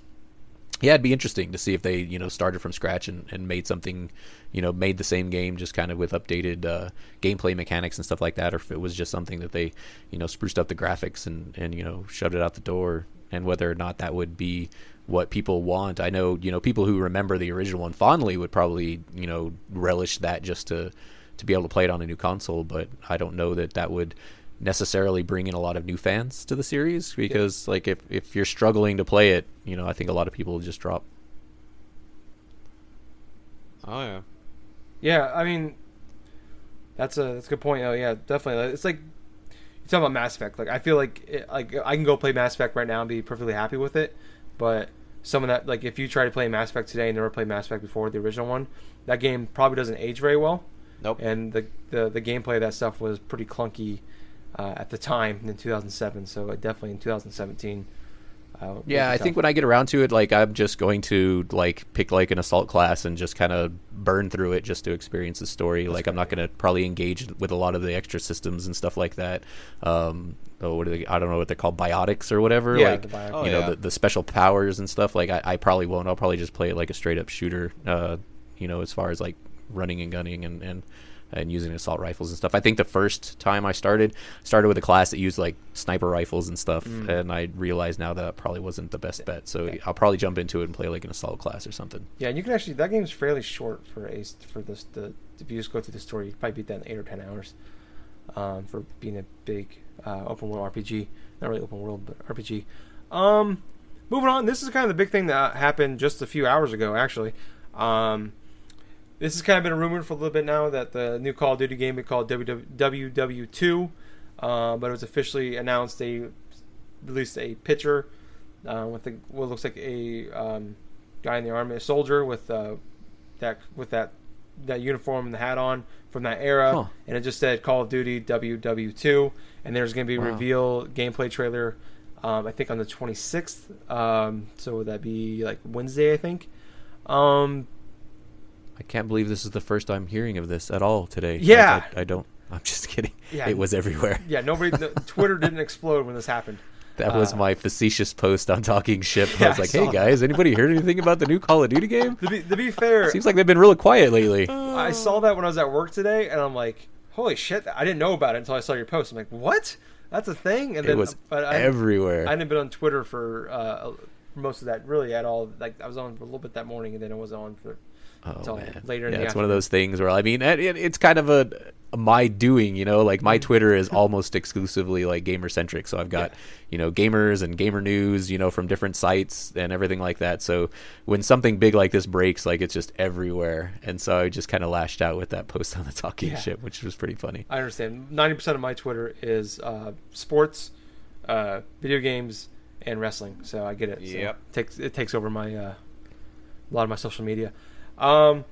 yeah, it'd be interesting to see if they, you know, started from scratch and, and made something, you know, made the same game just kind of with updated uh, gameplay mechanics and stuff like that, or if it was just something that they, you know, spruced up the graphics and, and you know, shoved it out the door, and whether or not that would be what people want. I know, you know, people who remember the original one fondly would probably, you know, relish that just to to be able to play it on a new console, but I don't know that that would necessarily bring in a lot of new fans to the series because like if if you're struggling to play it, you know, I think a lot of people will just drop. Oh yeah. Yeah, I mean, that's a that's a good point. Oh yeah, definitely. It's like you talk about Mass Effect. Like I feel like it, like I can go play Mass Effect right now and be perfectly happy with it, but some of that, like if you try to play Mass Effect today and never played Mass Effect before the original one, that game probably doesn't age very well. Nope. And the the, the gameplay of that stuff was pretty clunky uh, at the time in 2007. So uh, definitely in 2017. Uh, Yeah, I think when I get around to it, like I'm just going to like pick like an assault class and just kind of burn through it just to experience the story. like I'm not going to probably engage with a lot of the extra systems and stuff like that. Um, oh, what are they? I don't know what they're called, biotics or whatever. Yeah, like the biotics. Oh, you know yeah. the, the special powers and stuff. Like I, I probably won't. I'll probably just play it like a straight up shooter. Uh, you know, as far as like running and gunning and and and using assault rifles and stuff. I think the first time I started started with a class that used like sniper rifles and stuff, Mm. and I realized now that, probably wasn't the best bet. So I'll probably jump into it and play like an assault class or something. Yeah, and you can actually that game's fairly short for a for this the if you just go through the story, you probably beat that in eight or ten hours. Um, for being a big uh, open world RPG, not really open world, but RPG. Um, moving on, this is kind of the big thing that happened just a few hours ago, actually. Um, this has kind of been a rumored for a little bit now that the new Call of Duty game will be called WW, WW2, uh, but it was officially announced. They released a picture uh, with the, what looks like a um, guy in the army, a soldier with uh, that with that that uniform and the hat on from that era, Huh. and it just said Call of Duty WW2, and there's going to be a reveal gameplay trailer. Um, I think on the 26th, um, so would that be like Wednesday? I think. Um, I can't believe this is the first I'm hearing of this at all today. Like, Yeah. I, I don't. I'm just kidding. Yeah. It was everywhere. yeah, nobody. the, Twitter didn't explode when this happened. That was Uh, my facetious post on Talking Ship. Yeah, I was like, saw "Hey guys, anybody heard anything about the new Call of Duty game?" To be, to be fair, Seems like they've been really quiet lately. I saw that when I was at work today, and I'm like, "Holy shit!" I didn't know about it until I saw your post. I'm like, "What? That's a thing?" And It was but I, everywhere. I hadn't been on Twitter for uh, most of that really at all. Like I was on for a little bit that morning, and then I wasn't on for Oh, later in yeah, the it's one of those things where I mean, it, it- it's kind of a, a my doing, you know. Like my Twitter is almost exclusively like gamer centric, so I've got Yeah. you know gamers and gamer news, you know, from different sites and everything like that. So when something big like this breaks, like it's just everywhere, and so I just kind of lashed out with that post on the Talking Yeah. Ship, which was pretty funny. I understand. Ninety percent of my Twitter is uh, sports, uh, video games, and wrestling. So I get it. So Yep. it takes it takes over my uh, a lot of my social media. Um,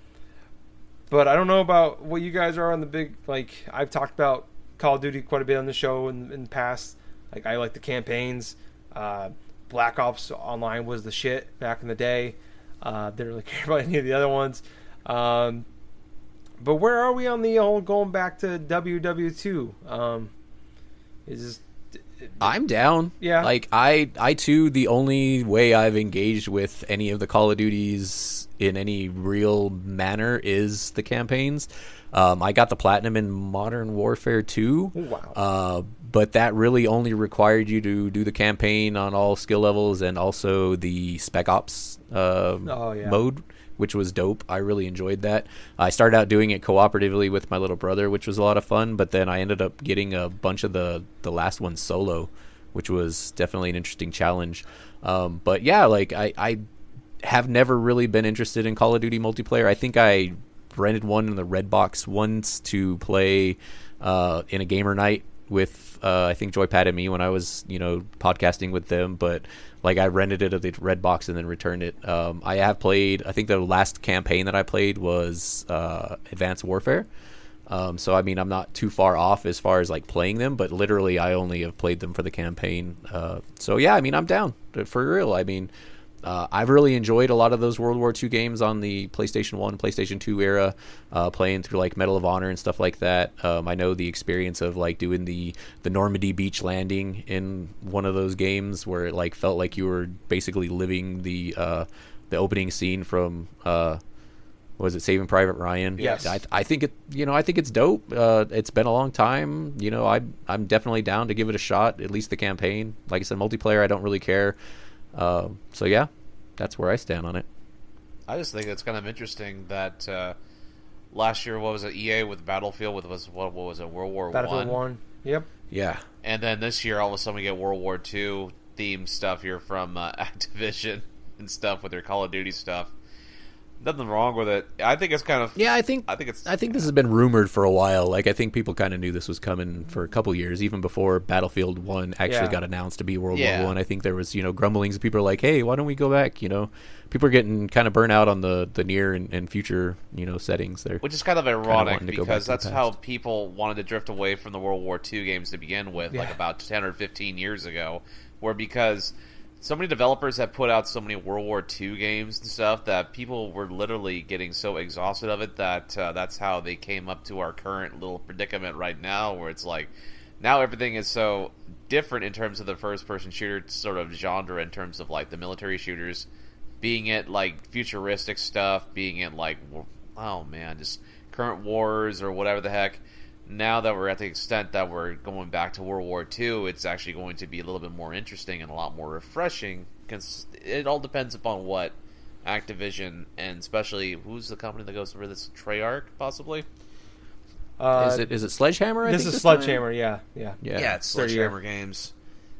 but I don't know about what you guys are on the big. Like I've talked about Call of Duty quite a bit on the show in, in the past. Like I like the campaigns. Uh, Black Ops Online was the shit back in the day. Uh, didn't really care about any of the other ones. Um, but where are we on the whole going back to WW2? Um, is I'm down. Yeah. Like I I too the only way I've engaged with any of the Call of Duties in any real manner is the campaigns. Um, I got the platinum in Modern Warfare 2. Oh, wow. Uh, but that really only required you to do the campaign on all skill levels and also the Spec Ops uh, Oh, yeah. mode, which was dope. I really enjoyed that. I started out doing it cooperatively with my little brother, which was a lot of fun. But then I ended up getting a bunch of the the last one solo, which was definitely an interesting challenge. Um, but yeah, like I, I have never really been interested in Call of Duty multiplayer. I think I rented one in the Redbox once to play uh, in a gamer night with uh, I think Joypad and me when I was you know podcasting with them, but like I rented it at the Redbox and then returned it. Um, I have played. I think the last campaign that I played was uh, Advanced Warfare. Um, so I mean, I'm not too far off as far as like playing them, but literally, I only have played them for the campaign. Uh, so yeah, I mean, I'm down for real. I mean, uh, I've really enjoyed a lot of those World War II games on the PlayStation One, PlayStation Two era, uh, playing through like Medal of Honor and stuff like that. Um, I know the experience of like doing the the Normandy beach landing in one of those games where it like felt like you were basically living the uh, the opening scene from. Uh, was it Saving Private Ryan? Yes. I, I think it. You know, I think it's dope. Uh, it's been a long time. You know, I I'm definitely down to give it a shot. At least the campaign. Like I said, multiplayer. I don't really care. Uh, so yeah, that's where I stand on it. I just think it's kind of interesting that uh, last year, what was it, EA with Battlefield with was what, what was it, World War Battlefield One, One. Yep. Yeah. and then this year, all of a sudden, we get World War Two themed stuff here from uh, Activision and stuff with their Call of Duty stuff. Nothing wrong with it. I think it's kind of Yeah, I think I think it's I think this has been rumored for a while. Like I think people kind of knew this was coming for a couple years, even before Battlefield One actually Yeah. got announced to be World Yeah. War One. I. think there was you know grumblings. People are like, "Hey, why don't we go back?" You know, people are getting kind of burnt out on the the near and, and future you know settings there. Which is kind of ironic wanting to go back because that's how people wanted to drift away from the World War II games to begin with, like about 10 or 15 years ago, where because so many developers have put out so many World War II games and stuff that people were literally getting so exhausted of it that uh, that's how they came up to our current little predicament right now, where it's like now everything is so different in terms of the first person shooter sort of genre in terms of like the military shooters being it like futuristic stuff, being it like oh man, just current wars or whatever the heck. Now that we're at the extent that we're going back to World War II, it's actually going to be a little bit more interesting and a lot more refreshing. Because it all depends upon what Activision and especially who's the company that goes for this Treyarch possibly. Uh, is it is it Sledgehammer? I this think is time? Sledgehammer. Yeah, yeah. Yeah. Yeah, it's Sledgehammer Games.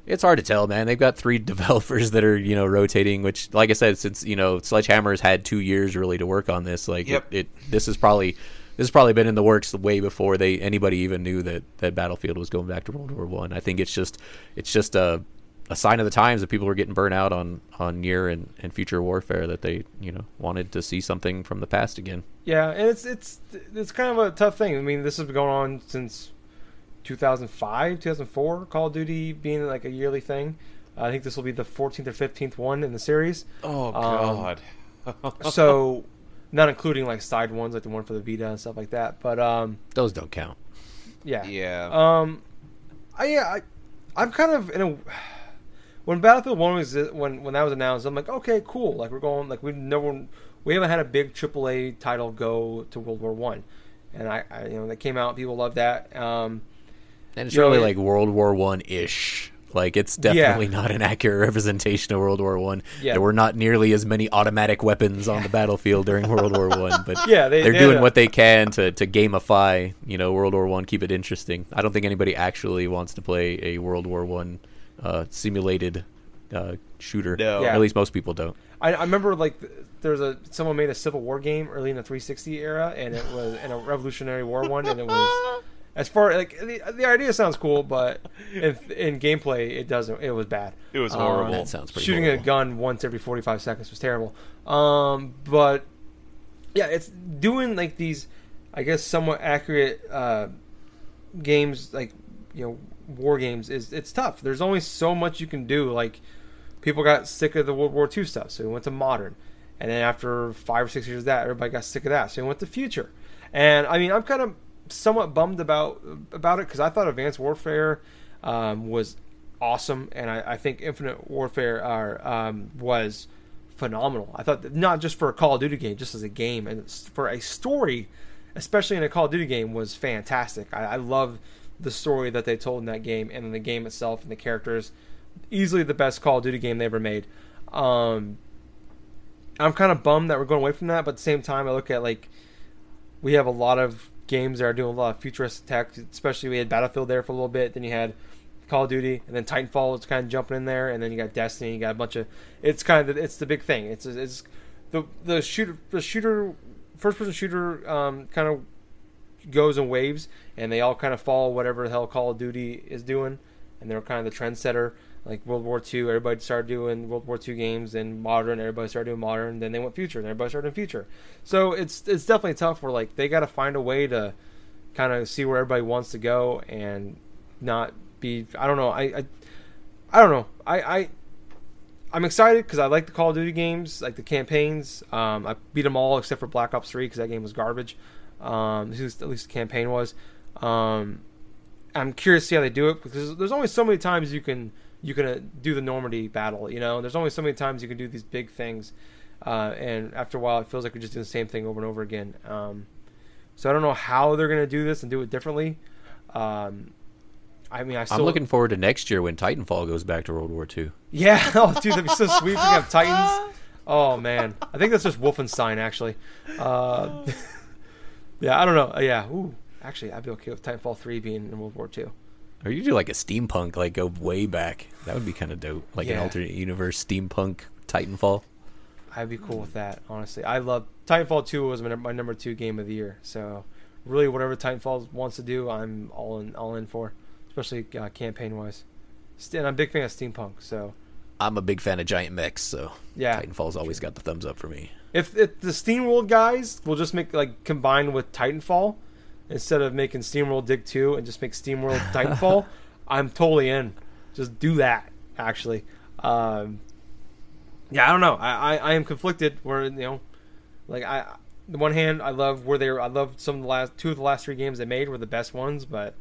It's hard to tell, man. They've got three developers that are, you know, rotating. Which, like I said, since you know, Sledgehammer's had two years really to work on this. Like, Yep. it, it this is probably this has probably been in the works way before they anybody even knew that that Battlefield was going back to World War One. I. think it's just it's just a a sign of the times that people were getting burnt out on on near and, and future warfare that they you know wanted to see something from the past again. Yeah, and it's it's it's kind of a tough thing. I mean, this has been going on since 2005, 2004. Call of Duty being like a yearly thing. I think this will be the 14th or 15th one in the series. Oh Um, god. So, not including like side ones like the one for the Vita and stuff like that. But um, Those don't count. yeah, yeah. Um, I yeah, I, I'm kind of in a. When Battlefield One was when when that was announced, I'm like, okay, cool. Like we're going like we've never we haven't had a big AAA title go to World War One, and I, I you know that came out, people loved that. Um, And it's You know, really like World War One ish. Like it's definitely not an accurate representation of World War One. Yeah. There were not nearly as many automatic weapons on the battlefield during World War One, but Yeah, they- they're they doing a- what they can to, to gamify, you know, World War One, keep it interesting. I don't think anybody actually wants to play a World War One uh, simulated uh, shooter. No. Yeah. At least most people don't. I, I remember like th- there was a someone made a Civil War game early in the 360 era, and it was in a Revolutionary War one, and it was as far like the, the idea sounds cool, but in, in gameplay it doesn't. It was bad. It was Um, horrible. That sounds pretty shooting horrible. a gun once every 45 seconds was terrible. Um, but yeah, it's doing like these, I guess, somewhat accurate uh, games, like you know, war games. Is it's tough. There's only so much you can do. Like people got sick of the World War II stuff, so we went to modern, and then after five or six years of that, everybody got sick of that, so we went to future. And I mean, I'm kind of somewhat bummed about about it because I thought Advanced Warfare um, was awesome, and I, I think Infinite Warfare are, um, was phenomenal. I thought not just for a Call of Duty game, just as a game, and for a story, especially in a Call of Duty game, was fantastic. I, I love the story that they told in that game, and the game itself and the characters. Easily the best Call of Duty game they ever made. Um, I'm kind of bummed that we're going away from that, but at the same time, I look at like we have a lot of games that are doing a lot of futuristic tech. Especially we had Battlefield there for a little bit. Then you had Call of Duty, and then Titanfall was kind of jumping in there, and then you got Destiny. You got a bunch of. It's kind of the, it's the big thing. It's it's the the shooter the shooter first person shooter um, kind of goes in waves, and they all kind of follow whatever the hell Call of Duty is doing, and they're kind of the trendsetter. Like World War II, everybody started doing World War II games, and modern, everybody started doing modern. Then they went future, and everybody started doing future. So it's it's definitely tough. Where like they got to find a way to kind of see where everybody wants to go and not be. I don't know. I I, I don't know. I I I'm excited because I like the Call of Duty games, like the campaigns. Um, I beat them all except for Black Ops Three because that game was garbage. Um, at least, at least the campaign was. Um, I'm curious to see how they do it because there's only so many times you can you can uh, do the Normandy battle. You know, there's only so many times you can do these big things, uh, and after a while, it feels like we're just doing the same thing over and over again. Um, so I don't know how they're gonna do this and do it differently. Um, I mean, I still I'm looking forward to next year when Titanfall goes back to World War II. Yeah, oh dude, that'd be so sweet. We have Titans. Oh man, I think that's just Wolfenstein actually. Uh, yeah, I don't know. Uh, yeah, ooh, actually, I'd be okay with Titanfall three being in World War Two. Or you do like a steampunk, like go way back. That would be kind of dope. Like an alternate universe steampunk Titanfall. I'd be cool with that. Honestly, I love Titanfall Two was my, my number two game of the year. So really, whatever Titanfall wants to do, I'm all in all in for, especially uh, campaign wise. And I'm a big fan of steampunk. So I'm a big fan of giant mechs, so yeah, Titanfall's always got the thumbs up for me. if, if the SteamWorld guys will just make like combine with Titanfall instead of making SteamWorld Dig 2 and just make SteamWorld Titanfall, I'm totally in. Just do that. Actually, um, yeah, I don't know. I, I, I am conflicted. Where you know, like I, the one hand, I love where they. I love some of the last two of the last three games they made were the best ones, but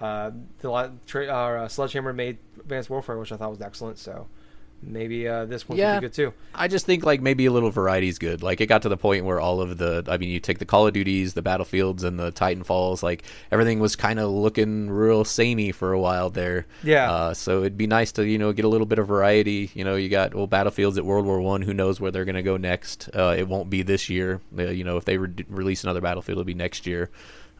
uh, the tra- uh, Sledgehammer made Advanced Warfare, which I thought was excellent. So maybe uh, this one Yeah. could be good too. I just think like maybe a little variety is good. Like it got to the point where all of the, I mean, you take the Call of Duties, the Battlefields, and the Titanfalls, like everything was kind of looking real samey for a while there. Yeah. Uh, so it'd be nice to you know get a little bit of variety. You know, you got well Battlefields at World War One. Who knows where they're gonna go next? Uh, it won't be this year. Uh, you know, if they re- release another Battlefield, it'll be next year.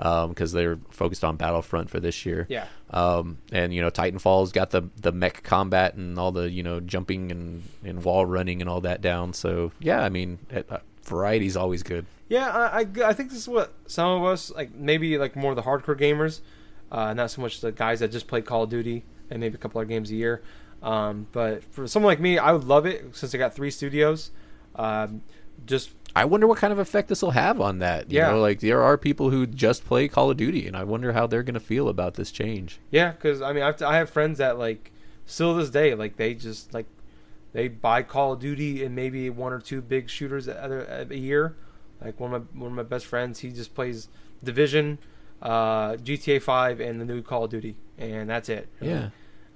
Because they're focused on Battlefront for this year. Yeah. Um, and you know, Titanfall's got the the mech combat and all the you know jumping and, and wall running and all that down. So yeah, I mean, it, uh, variety's always good. Yeah, I, I, I think this is what some of us like. Maybe like more of the hardcore gamers, uh, not so much the guys that just play Call of Duty and maybe a couple of games a year. Um, but for someone like me, I would love it since I got three studios. Um, just I wonder what kind of effect this will have on that. You Yeah. know, like there are people who just play Call of Duty, and I wonder how they're going to feel about this change. yeah, because I mean, I've, I have friends that like still this day, like they just like they buy Call of Duty and maybe one or two big shooters a, a, a year. Like one of my one of my best friends, he just plays Division, uh, GTA Five, and the new Call of Duty, and that's it. Yeah.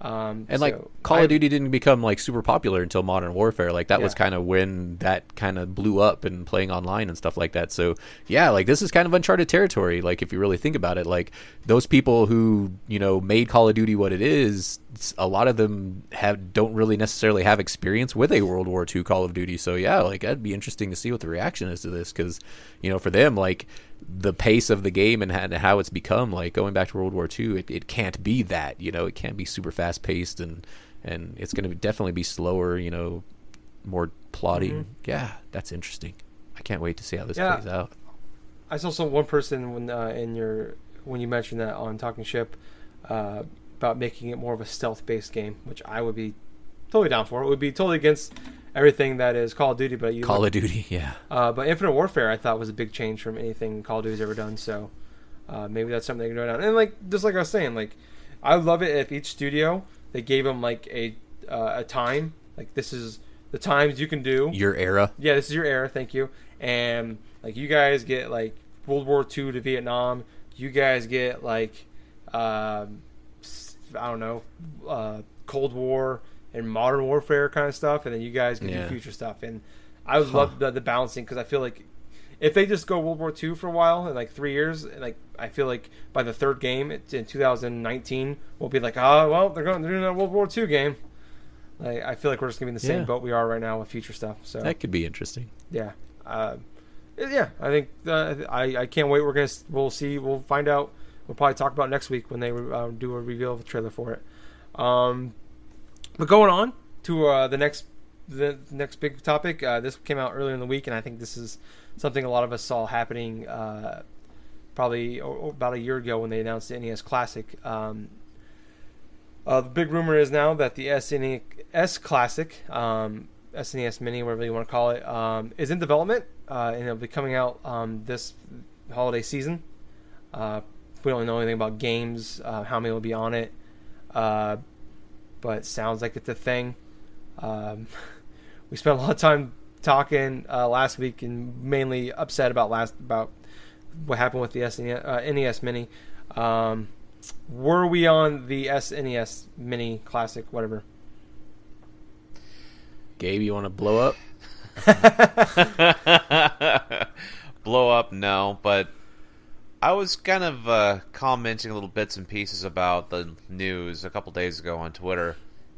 Um, And like Call I- of Duty didn't become like super popular until Modern Warfare. Like that was kind of when that kind of blew up and playing online and stuff like that. So yeah, like this is kind of uncharted territory. Like if you really think about it, like those people who you know made Call of Duty what it is, a lot of them have don't really necessarily have experience with a World War II Call of Duty. So yeah, like that'd be interesting to see what the reaction is to this because you know for them like the pace of the game and how, it's become like going back to World War II, it, it can't be that you know? It can't be super fast paced and and it's going to definitely be slower you know more plotting yeah that's interesting. I can't wait to see how this Yeah. plays out. I saw some one person when uh, in your when you mentioned that on Talking Ship uh, about making it more of a stealth based game, which I would be totally down for. It would be totally against everything that is Call of Duty, but you Call of Duty yeah Uh, but Infinite Warfare, I thought was a big change from anything Call of Duty's ever done. So uh, maybe that's something they can do down. And like just like I was saying, like I love it if each studio they gave them like a uh, a time, like this is the times you can do. your era Yeah, this is your era. Thank you. And like you guys get like World War II to Vietnam. You guys get like um, I don't know uh, Cold War and Modern Warfare kind of stuff, and then you guys can Yeah. do future stuff. And I would Huh. love the, the balancing because I feel like if they just go World War II for a while in like three years, like I feel like by the third game it's in 2019, we'll be like, oh well, they're going they're doing a World War II game. Like I feel like we're just gonna be in the same Yeah. boat we are right now with future stuff. So that could be interesting yeah, uh, yeah. I think uh, I I can't wait. We're gonna we'll see. We'll find out. We'll probably talk about next week when they uh, do a reveal trailer for it. Um, but going on to uh, the next the next big topic. Uh, this came out earlier in the week, and I think this is something a lot of us saw happening uh, probably o- about a year ago when they announced the NES Classic. Um, uh, the big rumor is now that the SNES Classic, um, SNES Mini, whatever you want to call it, um, is in development uh, and it'll be coming out um, this holiday season. Uh, we don't know anything about games, uh, how many will be on it, but it sounds like it's a thing. Um, we spent a lot of time talking uh, last week and mainly upset about last about what happened with the SNES, uh, NES Mini. Um, were we on the SNES Mini Classic, whatever? Gabe you want to blow up blow up no but i was kind of uh, commenting little bits and pieces about the news a couple days ago on twitter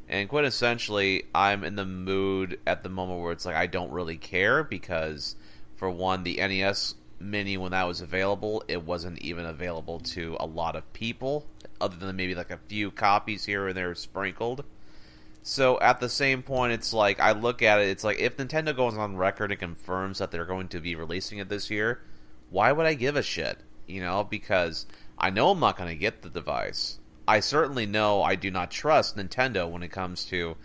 and quintessentially i'm in the mood at the moment where it's like i don't really care because for one the nes mini when that was available it wasn't even available to a lot of people other than maybe like a few copies here and there sprinkled So at the same point, it's like I look at it. It's like if Nintendo goes on record and confirms that they're going to be releasing it this year, why would I give a shit? You know, because I know I'm not going to get the device. I certainly know I do not trust Nintendo when it comes to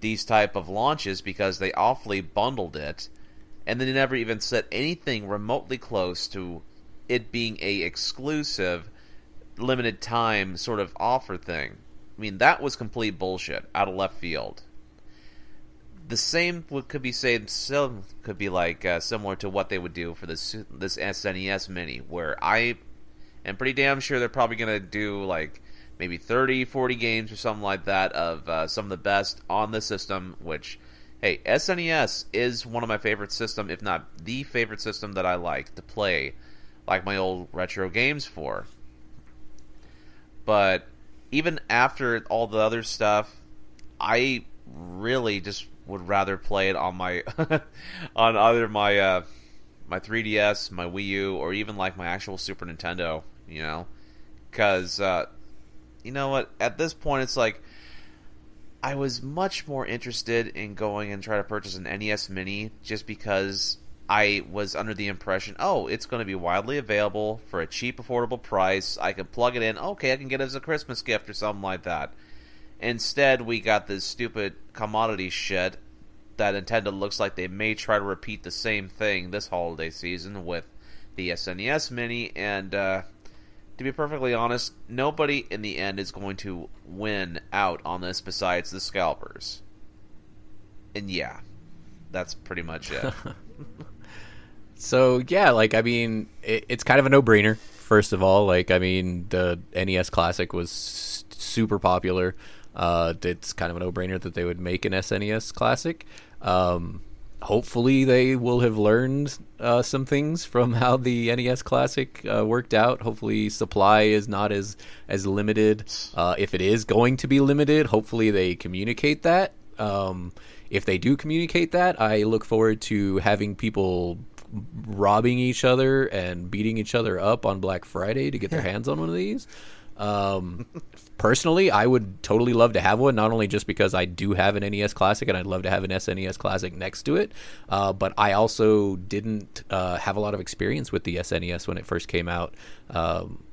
these type of launches because they awfully bundled it, and they never even said anything remotely close to it being a exclusive, limited time sort of offer thing. I mean, that was complete bullshit out of left field. The same could be said. Some could be like uh, similar to what they would do for this this SNES Mini, where I am pretty damn sure they're probably gonna do like maybe 30, 40 games or something like that of uh, some of the best on the system. Which, hey, SNES is one of my favorite system, if not the favorite system that I like to play, like my old retro games for. But even after all the other stuff, I really just would rather play it on my on either my uh, my 3DS, my Wii U, or even like my actual Super Nintendo. You know, because uh, you know what? At this point, it's like I was much more interested in going and try to purchase an NES Mini just because I was under the impression, oh, it's going to be widely available for a cheap, affordable price. I can plug it in. Okay, I can get it as a Christmas gift or something like that. Instead, we got this stupid commodity shit that Nintendo looks like they may try to repeat the same thing this holiday season with the SNES Mini. And uh, to be perfectly honest, nobody in the end is going to win out on this besides the scalpers. And yeah, that's pretty much it. So yeah, like I mean, it, it's kind of a no-brainer. First of all, like I mean, the NES Classic was super popular. Uh, it's kind of a no-brainer that they would make an SNES Classic. Um, hopefully, they will have learned uh, some things from how the NES Classic uh, worked out. Hopefully, supply is not as as limited. Uh, if it is going to be limited, hopefully they communicate that. Um, if they do communicate that, I look forward to having people robbing each other and beating each other up on Black Friday to get their hands on one of these. Um, personally, I would totally love to have one, not only just because I do have an NES Classic and I'd love to have an SNES Classic next to it, uh, but I also didn't uh, have a lot of experience with the SNES when it first came out. Um,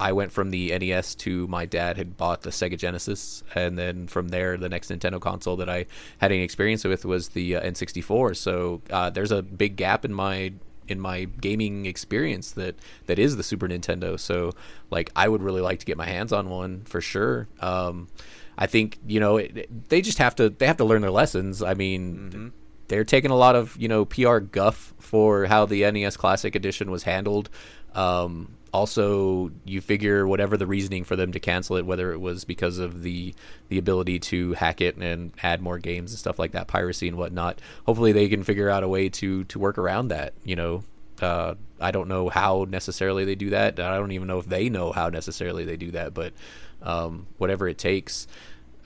I went from the NES to my dad had bought the Sega Genesis, and then from there, the next Nintendo console that I had any experience with was the uh, N64. So uh, there's a big gap in my in my gaming experience that that is the Super Nintendo. So like I would really like to get my hands on one for sure. Um, I think you know it, it- they just have to they have to learn their lessons. I mean. They're taking a lot of you know PR guff for how the NES Classic Edition was handled. Um, also, you figure whatever the reasoning for them to cancel it, whether it was because of the the ability to hack it and add more games and stuff like that, piracy and whatnot. Hopefully, they can figure out a way to to work around that. You know, uh, I don't know how necessarily they do that. I don't even know if they know how necessarily they do that, but um, whatever it takes.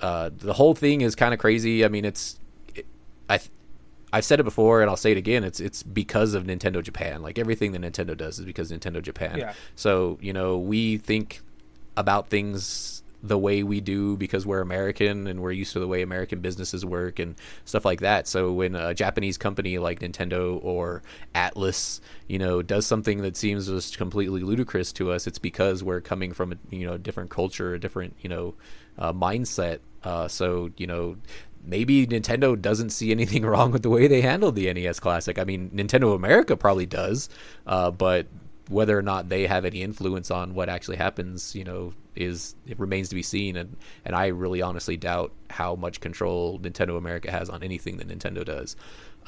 Uh, the whole thing is kind of crazy. I mean, it's it, I. th- I've said it before and I'll say it again. It's it's because of Nintendo Japan. Like everything that Nintendo does is because of Nintendo Japan. Yeah. So you know we think about things the way we do because we're American and we're used to the way American businesses work and stuff like that. So when a Japanese company like Nintendo or Atlus, you know, does something that seems just completely ludicrous to us, it's because we're coming from a you know different culture, a different you know uh, mindset. Uh, so you know maybe Nintendo doesn't see anything wrong with the way they handled the NES Classic. I mean, Nintendo of America probably does, uh, but whether or not they have any influence on what actually happens, you know, is it remains to be seen. And and I really honestly doubt how much control Nintendo America has on anything that Nintendo does.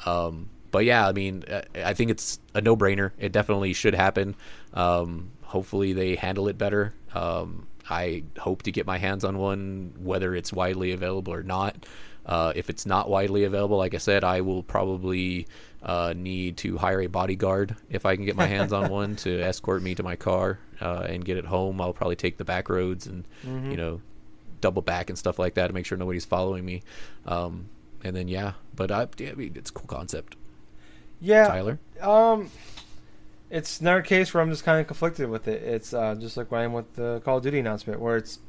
Um, but yeah, I mean, I think it's a no-brainer. It definitely should happen. Um, hopefully, they handle it better. Um, I hope to get my hands on one, whether it's widely available or not. Uh, if it's not widely available, like I said, I will probably uh, need to hire a bodyguard if I can get my hands on one to escort me to my car uh, and get it home. I'll probably take the back roads and you know double back and stuff like that to make sure nobody's following me. Um, and then yeah, but I, yeah, I mean, it's a cool concept. Yeah. Tyler, Um, it's another case where I'm just kind of conflicted with it. It's uh, just like when I am with the Call of Duty announcement, where it's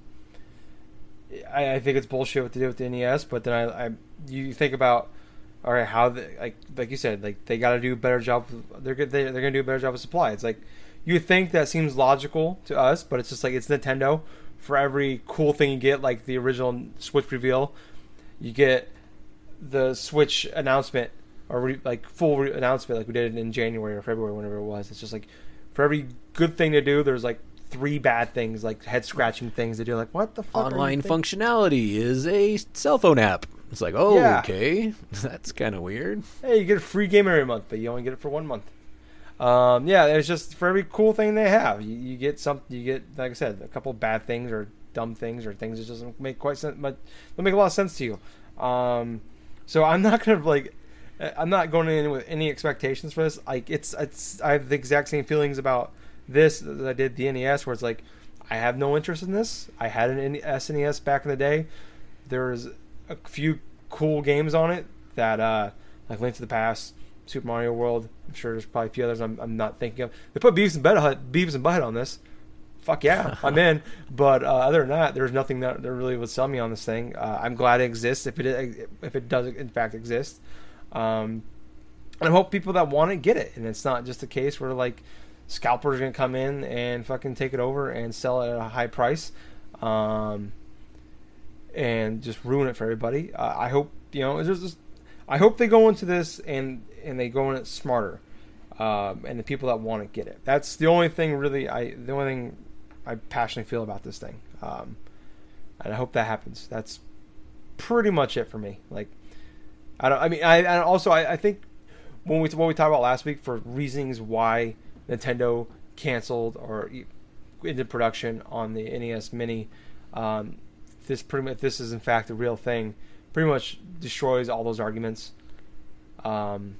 I, I think it's bullshit what they do with the NES. But then I, I you think about all right, how like like you said, like they got to do a better job. They're. They, they're gonna do a better job of supply. It's like you think that seems logical to us, but it's just like it's Nintendo. For every cool thing you get, like the original Switch reveal, you get the Switch announcement or re, like full re- announcement, like we did in January or February, whenever it was. It's just like for every good thing to do, there's like three bad things, like head scratching things that you're Like what the fuck? Online functionality is a cell phone app. It's like, oh, Yeah. okay, that's kind of weird. Hey, you get a free game every month, but you only get it for one month. Um, yeah, it's just for every cool thing they have, you, you get some. You get, like I said, a couple bad things or dumb things or things that doesn't make quite sense, but don't make a lot of sense to you. Um, so I'm not gonna like, I'm not going in with any expectations for this. Like it's, it's, I have the exact same feelings about this that I did the NES, where it's like, I have no interest in this. I had an SNES back in the day. There's a few cool games on it that, uh, like Link to the Past, Super Mario World. I'm sure there's probably a few others I'm, I'm not thinking of. They put Beavis and Butthead, Beavis and Butthead on this. Fuck yeah, I'm in. But uh, other than that, there's nothing that, that really would sell me on this thing. Uh, I'm glad it exists if it if it does in fact exist. Um, and I hope people that want it get it, and it's not just a case where like scalpers are gonna come in and fucking take it over and sell it at a high price, um, and just ruin it for everybody. Uh, I hope you know. I hope they go into this and and they go in it smarter, um, and the people that want to get it. That's the only thing really. I the only thing I passionately feel about this thing, um, and I hope that happens. That's pretty much it for me. Like, I don't. I mean, I and also I, I think when we what we talked about last week for reasons why Nintendo canceled or ended production on the NES Mini, um, this pretty much this is in fact a real thing. Pretty much destroys all those arguments um,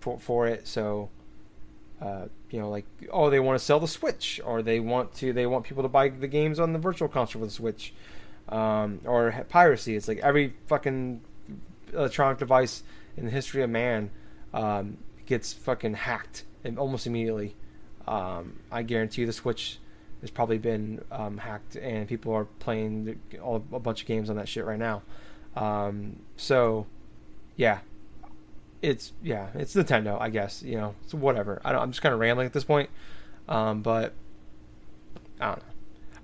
for for it. So. Uh, you know, like oh, they want to sell the Switch, or they want to they want people to buy the games on the Virtual Console for the Switch, um, or piracy. It's like every fucking electronic device in the history of man um, gets fucking hacked almost immediately. Um, I guarantee you the Switch has probably been um, hacked and people are playing the- all, a bunch of games on that shit right now. Um, so, yeah, it's yeah, it's Nintendo, I guess. You know, so whatever. I don't, I'm just kind of rambling at this point, um, but I don't know.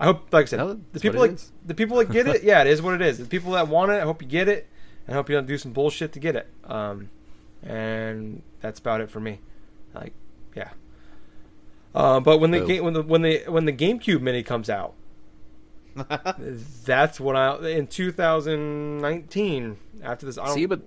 I hope, like I said, No, the people like the people that get it, yeah, it is what it is. The people that want it, I hope you get it, and I hope you don't do some bullshit to get it. Um, and that's about it for me. Like, yeah. Uh, but when the game when the when the when the GameCube Mini comes out, that's what I in 2019 after this. I don't, See, but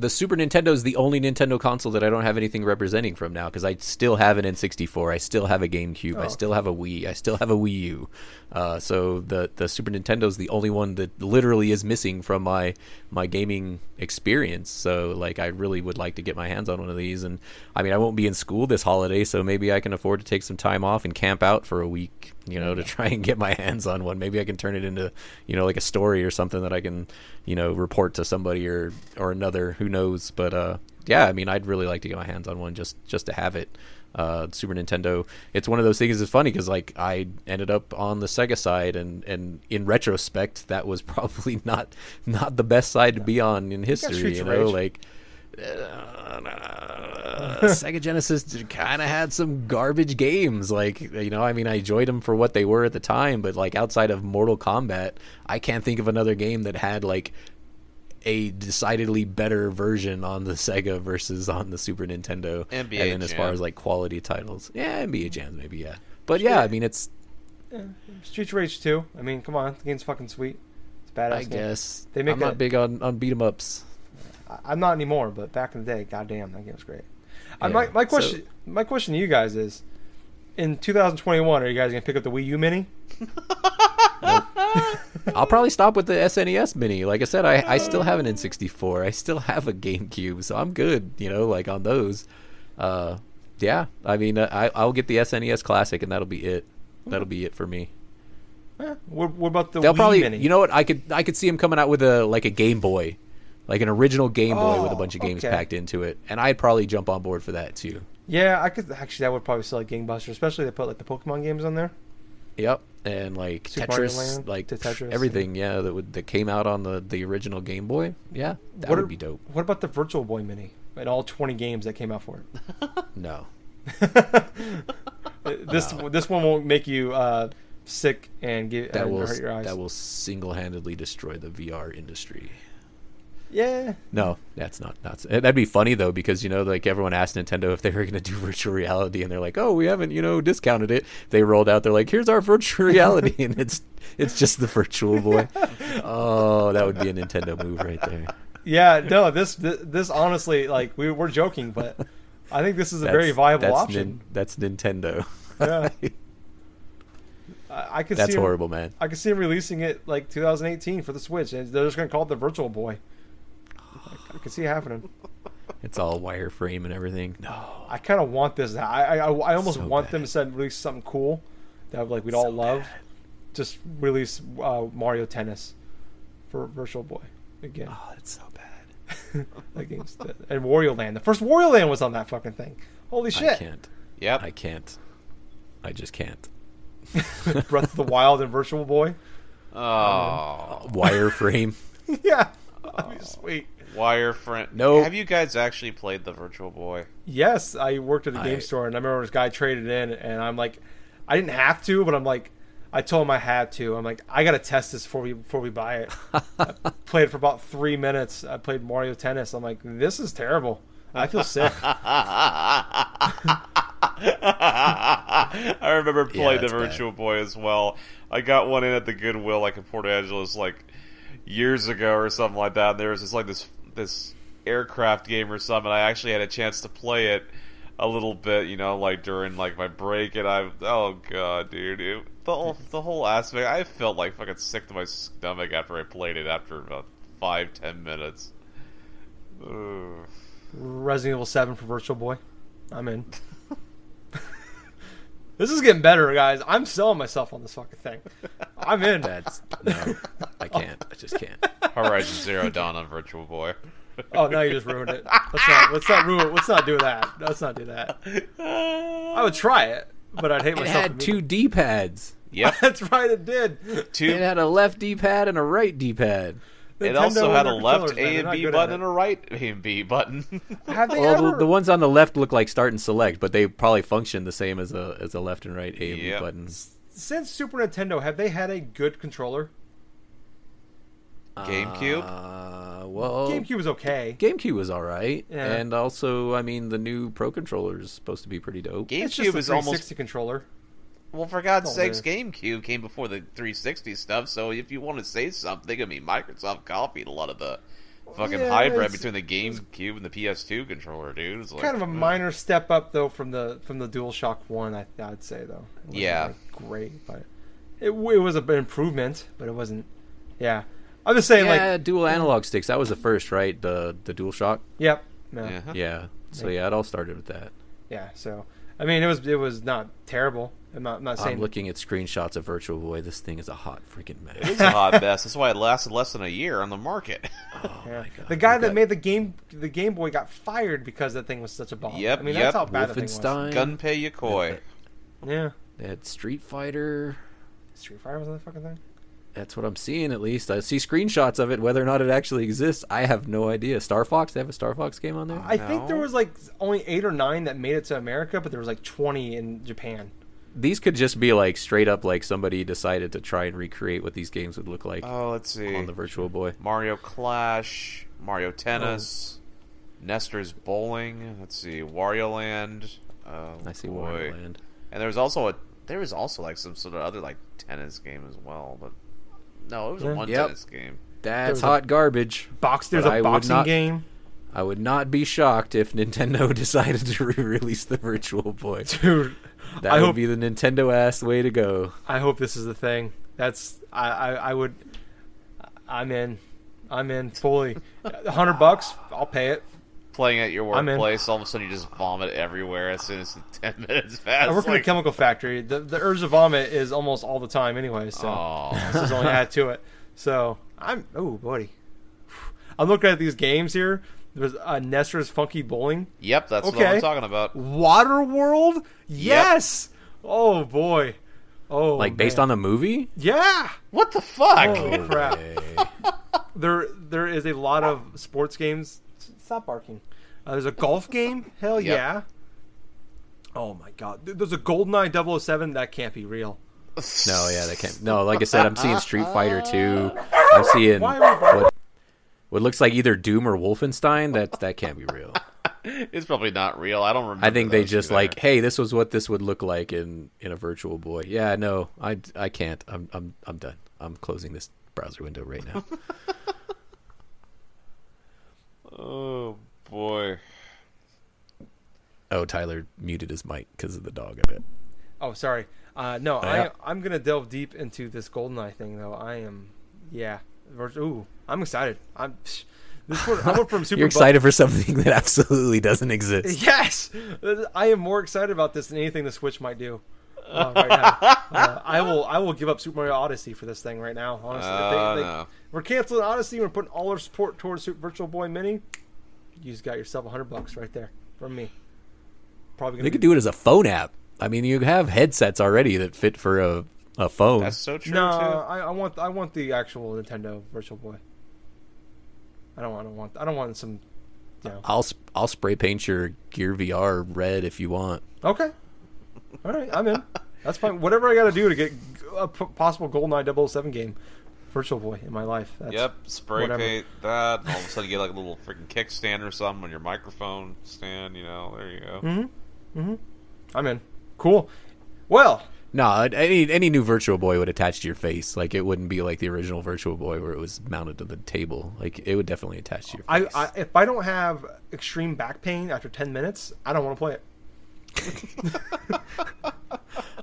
the Super Nintendo is the only Nintendo console that I don't have anything representing from now because I still have an N64, I still have a GameCube, I Oh. still have a Wii, I still have a Wii U. Uh, so the the Super Nintendo is the only one that literally is missing from my my gaming experience. So like, I really would like to get my hands on one of these. And I mean, I won't be in school this holiday, so maybe I can afford to take some time off and camp out for a week. You know, to try and get my hands on one. Maybe I can turn it into, you know, like a story or something that I can, you know, report to somebody or or another. Who knows? But uh, yeah, I mean, I'd really like to get my hands on one just just to have it. Uh, Super Nintendo. It's one of those things. It's funny because like I ended up on the Sega side, and and in retrospect, that was probably not not the best side to be on in history. You know, Rage. like. Uh, Sega Genesis kind of had some garbage games. Like, you know, I mean, I enjoyed them for what they were at the time, but like outside of Mortal Kombat, I can't think of another game that had like a decidedly better version on the Sega versus on the Super Nintendo. NBA and then as far as like quality titles, yeah, NBA Jams maybe, yeah. But yeah, I mean, it's Streets of Rage 2. I mean, come on, the game's fucking sweet. It's badass. I game. guess They make I'm not big on on beat 'em ups. I- I'm not anymore, but back in the day, goddamn, that game was great. Uh, Yeah, my my so- question my question to you guys is, in 2021, are you guys gonna pick up the Wii U Mini? I'll probably stop with the SNES Mini. Like I said, I, I still have an N64. I still have a GameCube, so I'm good. You know, like on those. Uh, yeah, I mean, uh, I I'll get the SNES Classic, and that'll be it. That'll be it for me. Eh, what, what about the They'll Wii probably, Mini? you know what? I could I could see them coming out with a like a Game Boy, like an original Game Boy with a Oh, bunch of games okay. packed into it, and I'd probably jump on board for that too. yeah, I could actually that would probably sell like Gangbuster, especially if they put like the Pokemon games on there. Yep, and like Super Tetris, Land, like Tetris, everything. Yeah, that would that came out on the the original Game Boy. Yeah, that What would are- be dope. What about the Virtual Boy Mini and all 20 games that came out for it? No, this this one won't make you uh, sick and get that will hurt your eyes. that will single handedly destroy the VR industry. Yeah. No, that's not that's eh, that'd be funny though because you know like everyone asked Nintendo if they were going to do virtual reality and they're like, "Oh, we haven't, you know, discounted it." They rolled out they're like, "Here's our virtual reality." and it's it's just the virtual boy. Oh, that would be a Nintendo move right there. Yeah, no, this this, this honestly like we we're joking, but I think this is a very viable that's option. Nin- that's Nintendo. Yeah. I, I could that's see 'em- horrible, man. I could see them releasing it like 2018 for the Switch, and they're just going to call it the Virtual Boy. I, can see it happening. It's all wireframe and everything. No. I kind of want this. I I, I, I almost So want bad. them to send, release something cool that like we'd all love. Just release uh, Mario Tennis for Virtual Boy again. Oh, that's so bad. that game's dead. and Wario Land. The first Wario Land was on that fucking thing. Holy shit! I can't. Yep. I can't. I just can't. Breath of the Wild and Virtual Boy. Oh, Wireframe. yeah, that'd be sweet. Wireframe. No. Have you guys actually played the Virtual Boy? Yes, I worked at a game store, and I remember this guy traded in, and I'm like, I didn't have to, but I'm like, I told him I had to. I'm like, I gotta test this before we before we buy it. I played it for about three minutes. I played Mario Tennis. I'm like, this is terrible. I feel sick. I remember playing the that's bad. Virtual Boy as well. I got one in at the Goodwill, like in Port Angeles, like years ago or something like that. And there was just like this this aircraft game or something. I actually had a chance to play it a little bit, you know, like during like my break, and I oh god, dude, it, the whole, the whole aspect. I felt like fucking sick to my stomach after I played it after about five ten minutes. Ugh. Resident Evil Seven for Virtual Boy. I'm in. this is getting better, guys. I'm selling myself on this fucking thing. I'm in. That's no. I can't. I just can't. Horizon Zero Dawn on Virtual Boy. Oh, now you just ruined it. Let's not. Let's not ruin. Let's not do that. Let's not do that. I would try it, but I'd hate myself. It myself. had two D pads. Yep. That's right. It did. Two It had a left D pad and a right D pad. It also had a left A and B button and a right A and B button. Have they Well, ever? the, the ones on the left look like start and select, but they probably function the same as a as a left and right A and Yep. B buttons. since Super Nintendo, have they had a good controller? GameCube? Uh, well, GameCube was okay. GameCube was all right, Yeah. and also, I mean, the new Pro controller is supposed to be pretty dope. It's just GameCube a is 360 almost controller. Well. For God's Oh, sakes. GameCube came before the 360 stuff. So if you want to say something, I mean, Microsoft copied a lot of the fucking Yeah, hybrid between the GameCube and the PS2 controller, dude. It's like, kind of a ugh. minor step up though from the from the DualShock One. I, I'd say though. It Yeah. like, great, but it, it was an improvement, but it wasn't. Yeah, I'm just saying yeah, like. dual analog sticks. That was the first, right? The the Dual Shock. Yep. Yeah. Yeah. yeah. Yeah. So yeah, it all started with that. Yeah. So I mean, it was it was not terrible. I'm not I'm not saying. I'm looking at screenshots of Virtual Boy. This thing is a hot freaking mess. It's a hot mess. That's why it lasted less than a year on the market. Oh Yeah. my god. The guy We've that got made the game the Game Boy got fired because that thing was such a bomb. Yep, I mean yep. that's how bad the thing was. Wolfenstein. Gunpei Yokoi. Yeah. They had Street Fighter. Street Fighter was on that fucking thing. That's what I'm seeing at least. I see screenshots of it. Whether or not it actually exists, I have no idea. Star Fox. They have a Star Fox game on there. I think there was like only eight or nine that made it to America, but there was like twenty in Japan. These could just be like straight up like somebody decided to try and recreate what these games would look like Oh, let's see. on the Virtual Boy. Mario Clash, Mario oh. Tennis, Nester's Bowling. Let's see, Wario Land. Oh, I see boy. Wario Land. And there was also a there was also like some sort of other like tennis game as well, but no, it was Yeah. a one Yep. tennis game. That's was a- hot garbage. Box. There's But a I boxing not- game, I would not be shocked if Nintendo decided to re-release the Virtual Boy. dude. That I would hope be the Nintendo ass way to go. I hope this is the thing. That's I I, I would. I'm in. I'm in fully. A hundred bucks. I'll pay it. Playing at your I'm workplace, all of a sudden you just vomit everywhere as soon as the ten minutes pass. I work in a chemical factory. The the urge to vomit is almost all the time anyway. So Aw. this is only add to it. So I'm oh buddy. I'm looking at these games here. There's uh, Nester's Funky Bowling. Yep, that's what I'm talking about. Water World? Yes. Oh boy. Oh, like based on the movie. yeah. What the fuck? Oh crap! There there is a lot of sports games. Stop barking. Uh, there's a golf game. Hell Yep. yeah. Oh my god. There's a GoldenEye 007 that can't be real. No, yeah, that can't. No, like I said, I'm seeing Street Fighter 2. I'm seeing Why are we barking? what, what looks like either Doom or Wolfenstein. That that can't be real. It's probably not real. I don't remember. I think they just either. like, hey, this was what this would look like in in a Virtual Boy. Yeah, no, I I can't. I'm I'm I'm done. I'm closing this browser window right now. Oh boy. oh, Tyler muted his mic because of the dog. a bit. Oh, sorry. Uh, no, Yeah. I I'm gonna delve deep into this GoldenEye thing though. I am, yeah. Vir- Ooh, I'm excited. I'm. This one, I went from super. You're bu- excited for something that absolutely doesn't exist. Yes, I am more excited about this than anything the Switch might do. Uh, right now. Uh, I will. I will give up Super Mario Odyssey for this thing right now. Honestly, If they- Uh, they- no. we're canceling Odyssey. We're putting all our support towards Super Virtual Boy Mini. You just got yourself a hundred bucks right there from me. Probably gonna They be- could do it as a phone app. I mean, you have headsets already that fit for a a phone. That's so true No, too. I, I want. I want the actual Nintendo Virtual Boy. I don't. I don't want. I don't want some. You know. I'll I'll spray paint your Gear VR red if you want. Okay. All right, I'm in. That's fine. Whatever I got to do to get a possible GoldenEye 007 game, Virtual Boy in my life. That's, Yep, spray whatever. paint that. All of a sudden, you get like a little freaking kickstand or something on your microphone stand. You know, there you go. Mm-hmm. Mm-hmm. I'm in. Cool. Well, No, any any new Virtual Boy would attach to your face. Like it wouldn't be like the original Virtual Boy where it was mounted to the table. Like it would definitely attach to your I, face. I if I don't have extreme back pain after 10 minutes, I don't want to play it.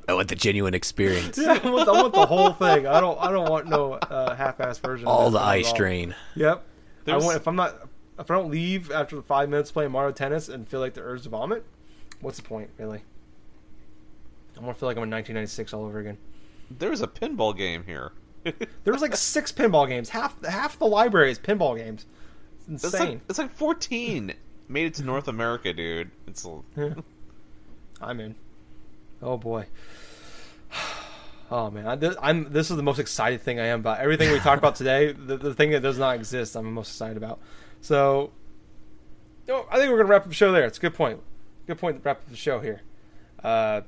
I want the genuine experience. Yeah, I want, I want the whole thing. I don't. I don't want no uh, half-ass version. All this the eye strain. Yep. I want if I'm not if I don't leave after the five minutes playing Mario Tennis and feel like the urge to vomit, what's the point, really? I want to feel like I'm in 1996 all over again. There's a pinball game here. There was like six pinball games. Half half the library is pinball games. It's It's insane. like it's like 14 made it to North America, dude. It's Yeah. I'm in. Oh boy. Oh man, I, this, I'm. This is the most excited thing I am about everything we talked about today. The, the thing that does not exist, I'm most excited about. So, oh, I think we're gonna wrap up the show there. It's a good point. Good point to wrap up the show here. Uh,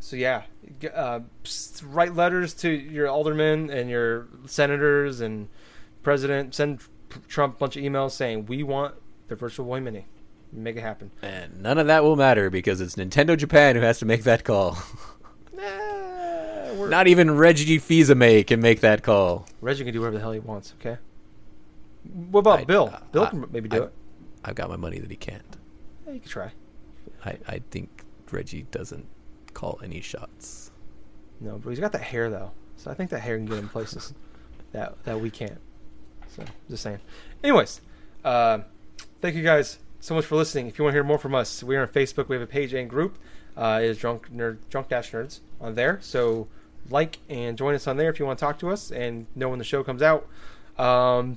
so yeah, uh, write letters to your aldermen and your senators and president. Send Trump a bunch of emails saying we want the virtual boy mini. Make it happen. And none of that will matter because it's Nintendo Japan who has to make that call. Nah, Not even Reggie Fils-Aimé can make that call. Reggie can do whatever the hell he wants. Okay. What about I- Bill? uh, Bill I- can maybe do I- it. I've got my money that he can't. Yeah, you can try. I, I think Reggie doesn't call any shots. No, but he's got that hair though, so I think that hair can get him places that that we can't. So just saying. Anyways, uh, thank you guys so much for listening. If you want to hear more from us, we are on Facebook. We have a page and group. Uh, it is drunk nerd drunk dash nerds on there. So like and join us on there if you want to talk to us and know when the show comes out. Um,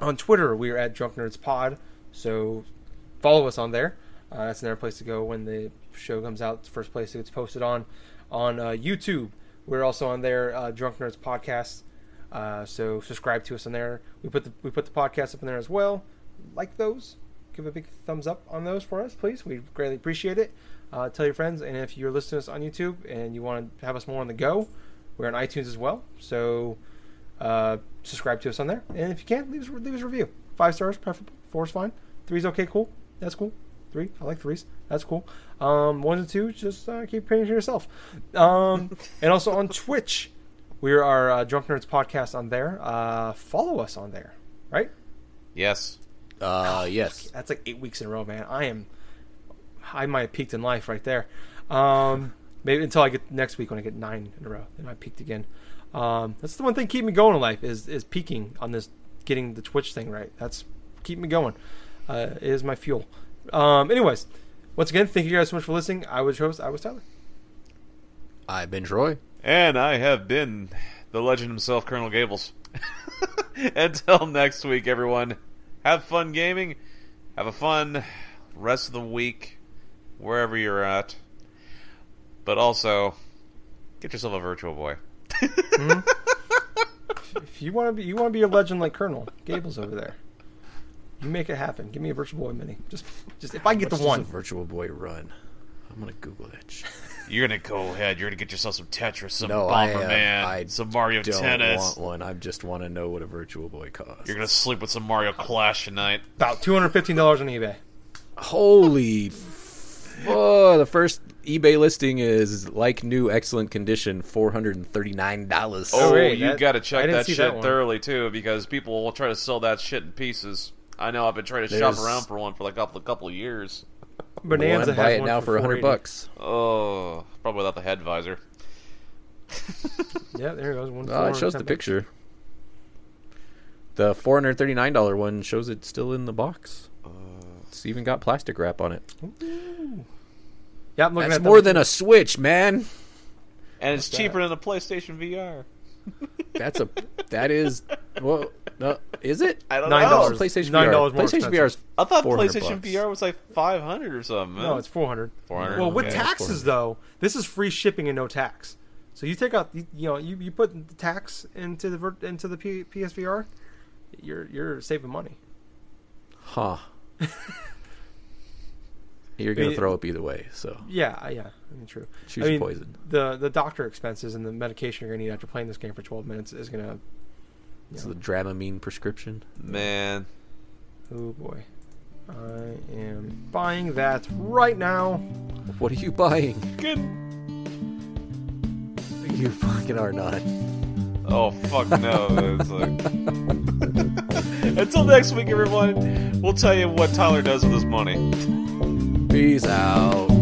on Twitter, we are at Drunk Nerds Pod. So follow us on there. Uh, that's another place to go when the show comes out. First place it gets posted on. On uh, YouTube, we're also on there, uh, Drunk Nerds Podcast. Uh, so subscribe to us on there. We put the we put the podcast up in there as well. Like those, give a big thumbs up on those for us, please. We greatly appreciate it. Uh, tell your friends, and if you're listening to us on YouTube and you want to have us more on the go, we're on iTunes as well. So uh, subscribe to us on there, and if you can, leave us, leave us a review. Five stars, preferable. Four is fine. Three's okay, cool. That's cool. Three, I like threes. That's cool. Um, one and two, just uh, keep paying for yourself. Um, and also on Twitch, we are uh, Drunk Nerds podcast on there. Uh, follow us on there, right? yes. Uh, yes. That's like eight weeks in a row, man. I am. I might have peaked in life right there. Um, maybe until I get next week when I get nine in a row, then I peaked again. Um, that's the one thing keep me going in life is is peaking on this, getting the Twitch thing right. That's keep me going. Uh, it is my fuel. Um, anyways, once again, thank you guys so much for listening. I was your host. I was Tyler. I've been Troy. And I have been the legend himself, Colonel Gables. Until next week, everyone, have fun gaming. Have a fun rest of the week, wherever you're at. But also, Get yourself a Virtual Boy. Mm-hmm. If you want to be, you want to be a legend like Colonel Gables over there. You make it happen. Give me a Virtual Boy Mini. Just, just if I get the Much does one. a Virtual Boy run. I'm gonna Google that. shit. You're gonna go ahead. You're gonna get yourself some Tetris, some No, I Bomberman, am. I some Mario Tennis. Don't Tennis. want one. I just want to know what a Virtual Boy costs. You're gonna sleep with some Mario Clash tonight. About two hundred fifteen dollars on eBay. Holy! Oh, the first eBay listing is like new, excellent condition, four hundred and thirty nine dollars. Oh, oh, wait, you that- gotta check that shit that thoroughly too, because people will try to sell that shit in pieces. I know. I've been trying to shop around for one for like a couple, couple of years. Bonanza one, buy it one now for a hundred 480. bucks. Oh, probably without the head visor. Yeah, there it goes. One Oh, it shows the picture. The four hundred thirty nine dollar one shows it still in the box. Uh. It's even got plastic wrap on it. Yeah, I'm looking That's at more than a Switch, man. And it's cheaper than the PlayStation VR. That's a that is well, no, is it? I don't Nine know. dollars. PlayStation Nine VR. dollars more PlayStation expensive. VR is I thought 400 PlayStation bucks. VR was like 500 or something. No, it's four hundred. 400. Well, with okay. taxes though, this is free shipping and no tax. So you take out, you, you know, you, you put the tax into the vir- into the P- PSVR, you're you're saving money. Huh. You're gonna mean- throw up either way, so Yeah, yeah, I mean, true. choose I mean, poison. The the doctor expenses and the medication you're gonna need after playing this game for 12 minutes is gonna. It's Yeah. the Dramamine prescription. Man, Oh boy, I am buying that right now. What are you buying? good. You fucking are not. Oh fuck no! It's like... Until next week, everyone. We'll tell you what Tyler does with his money. Peace out.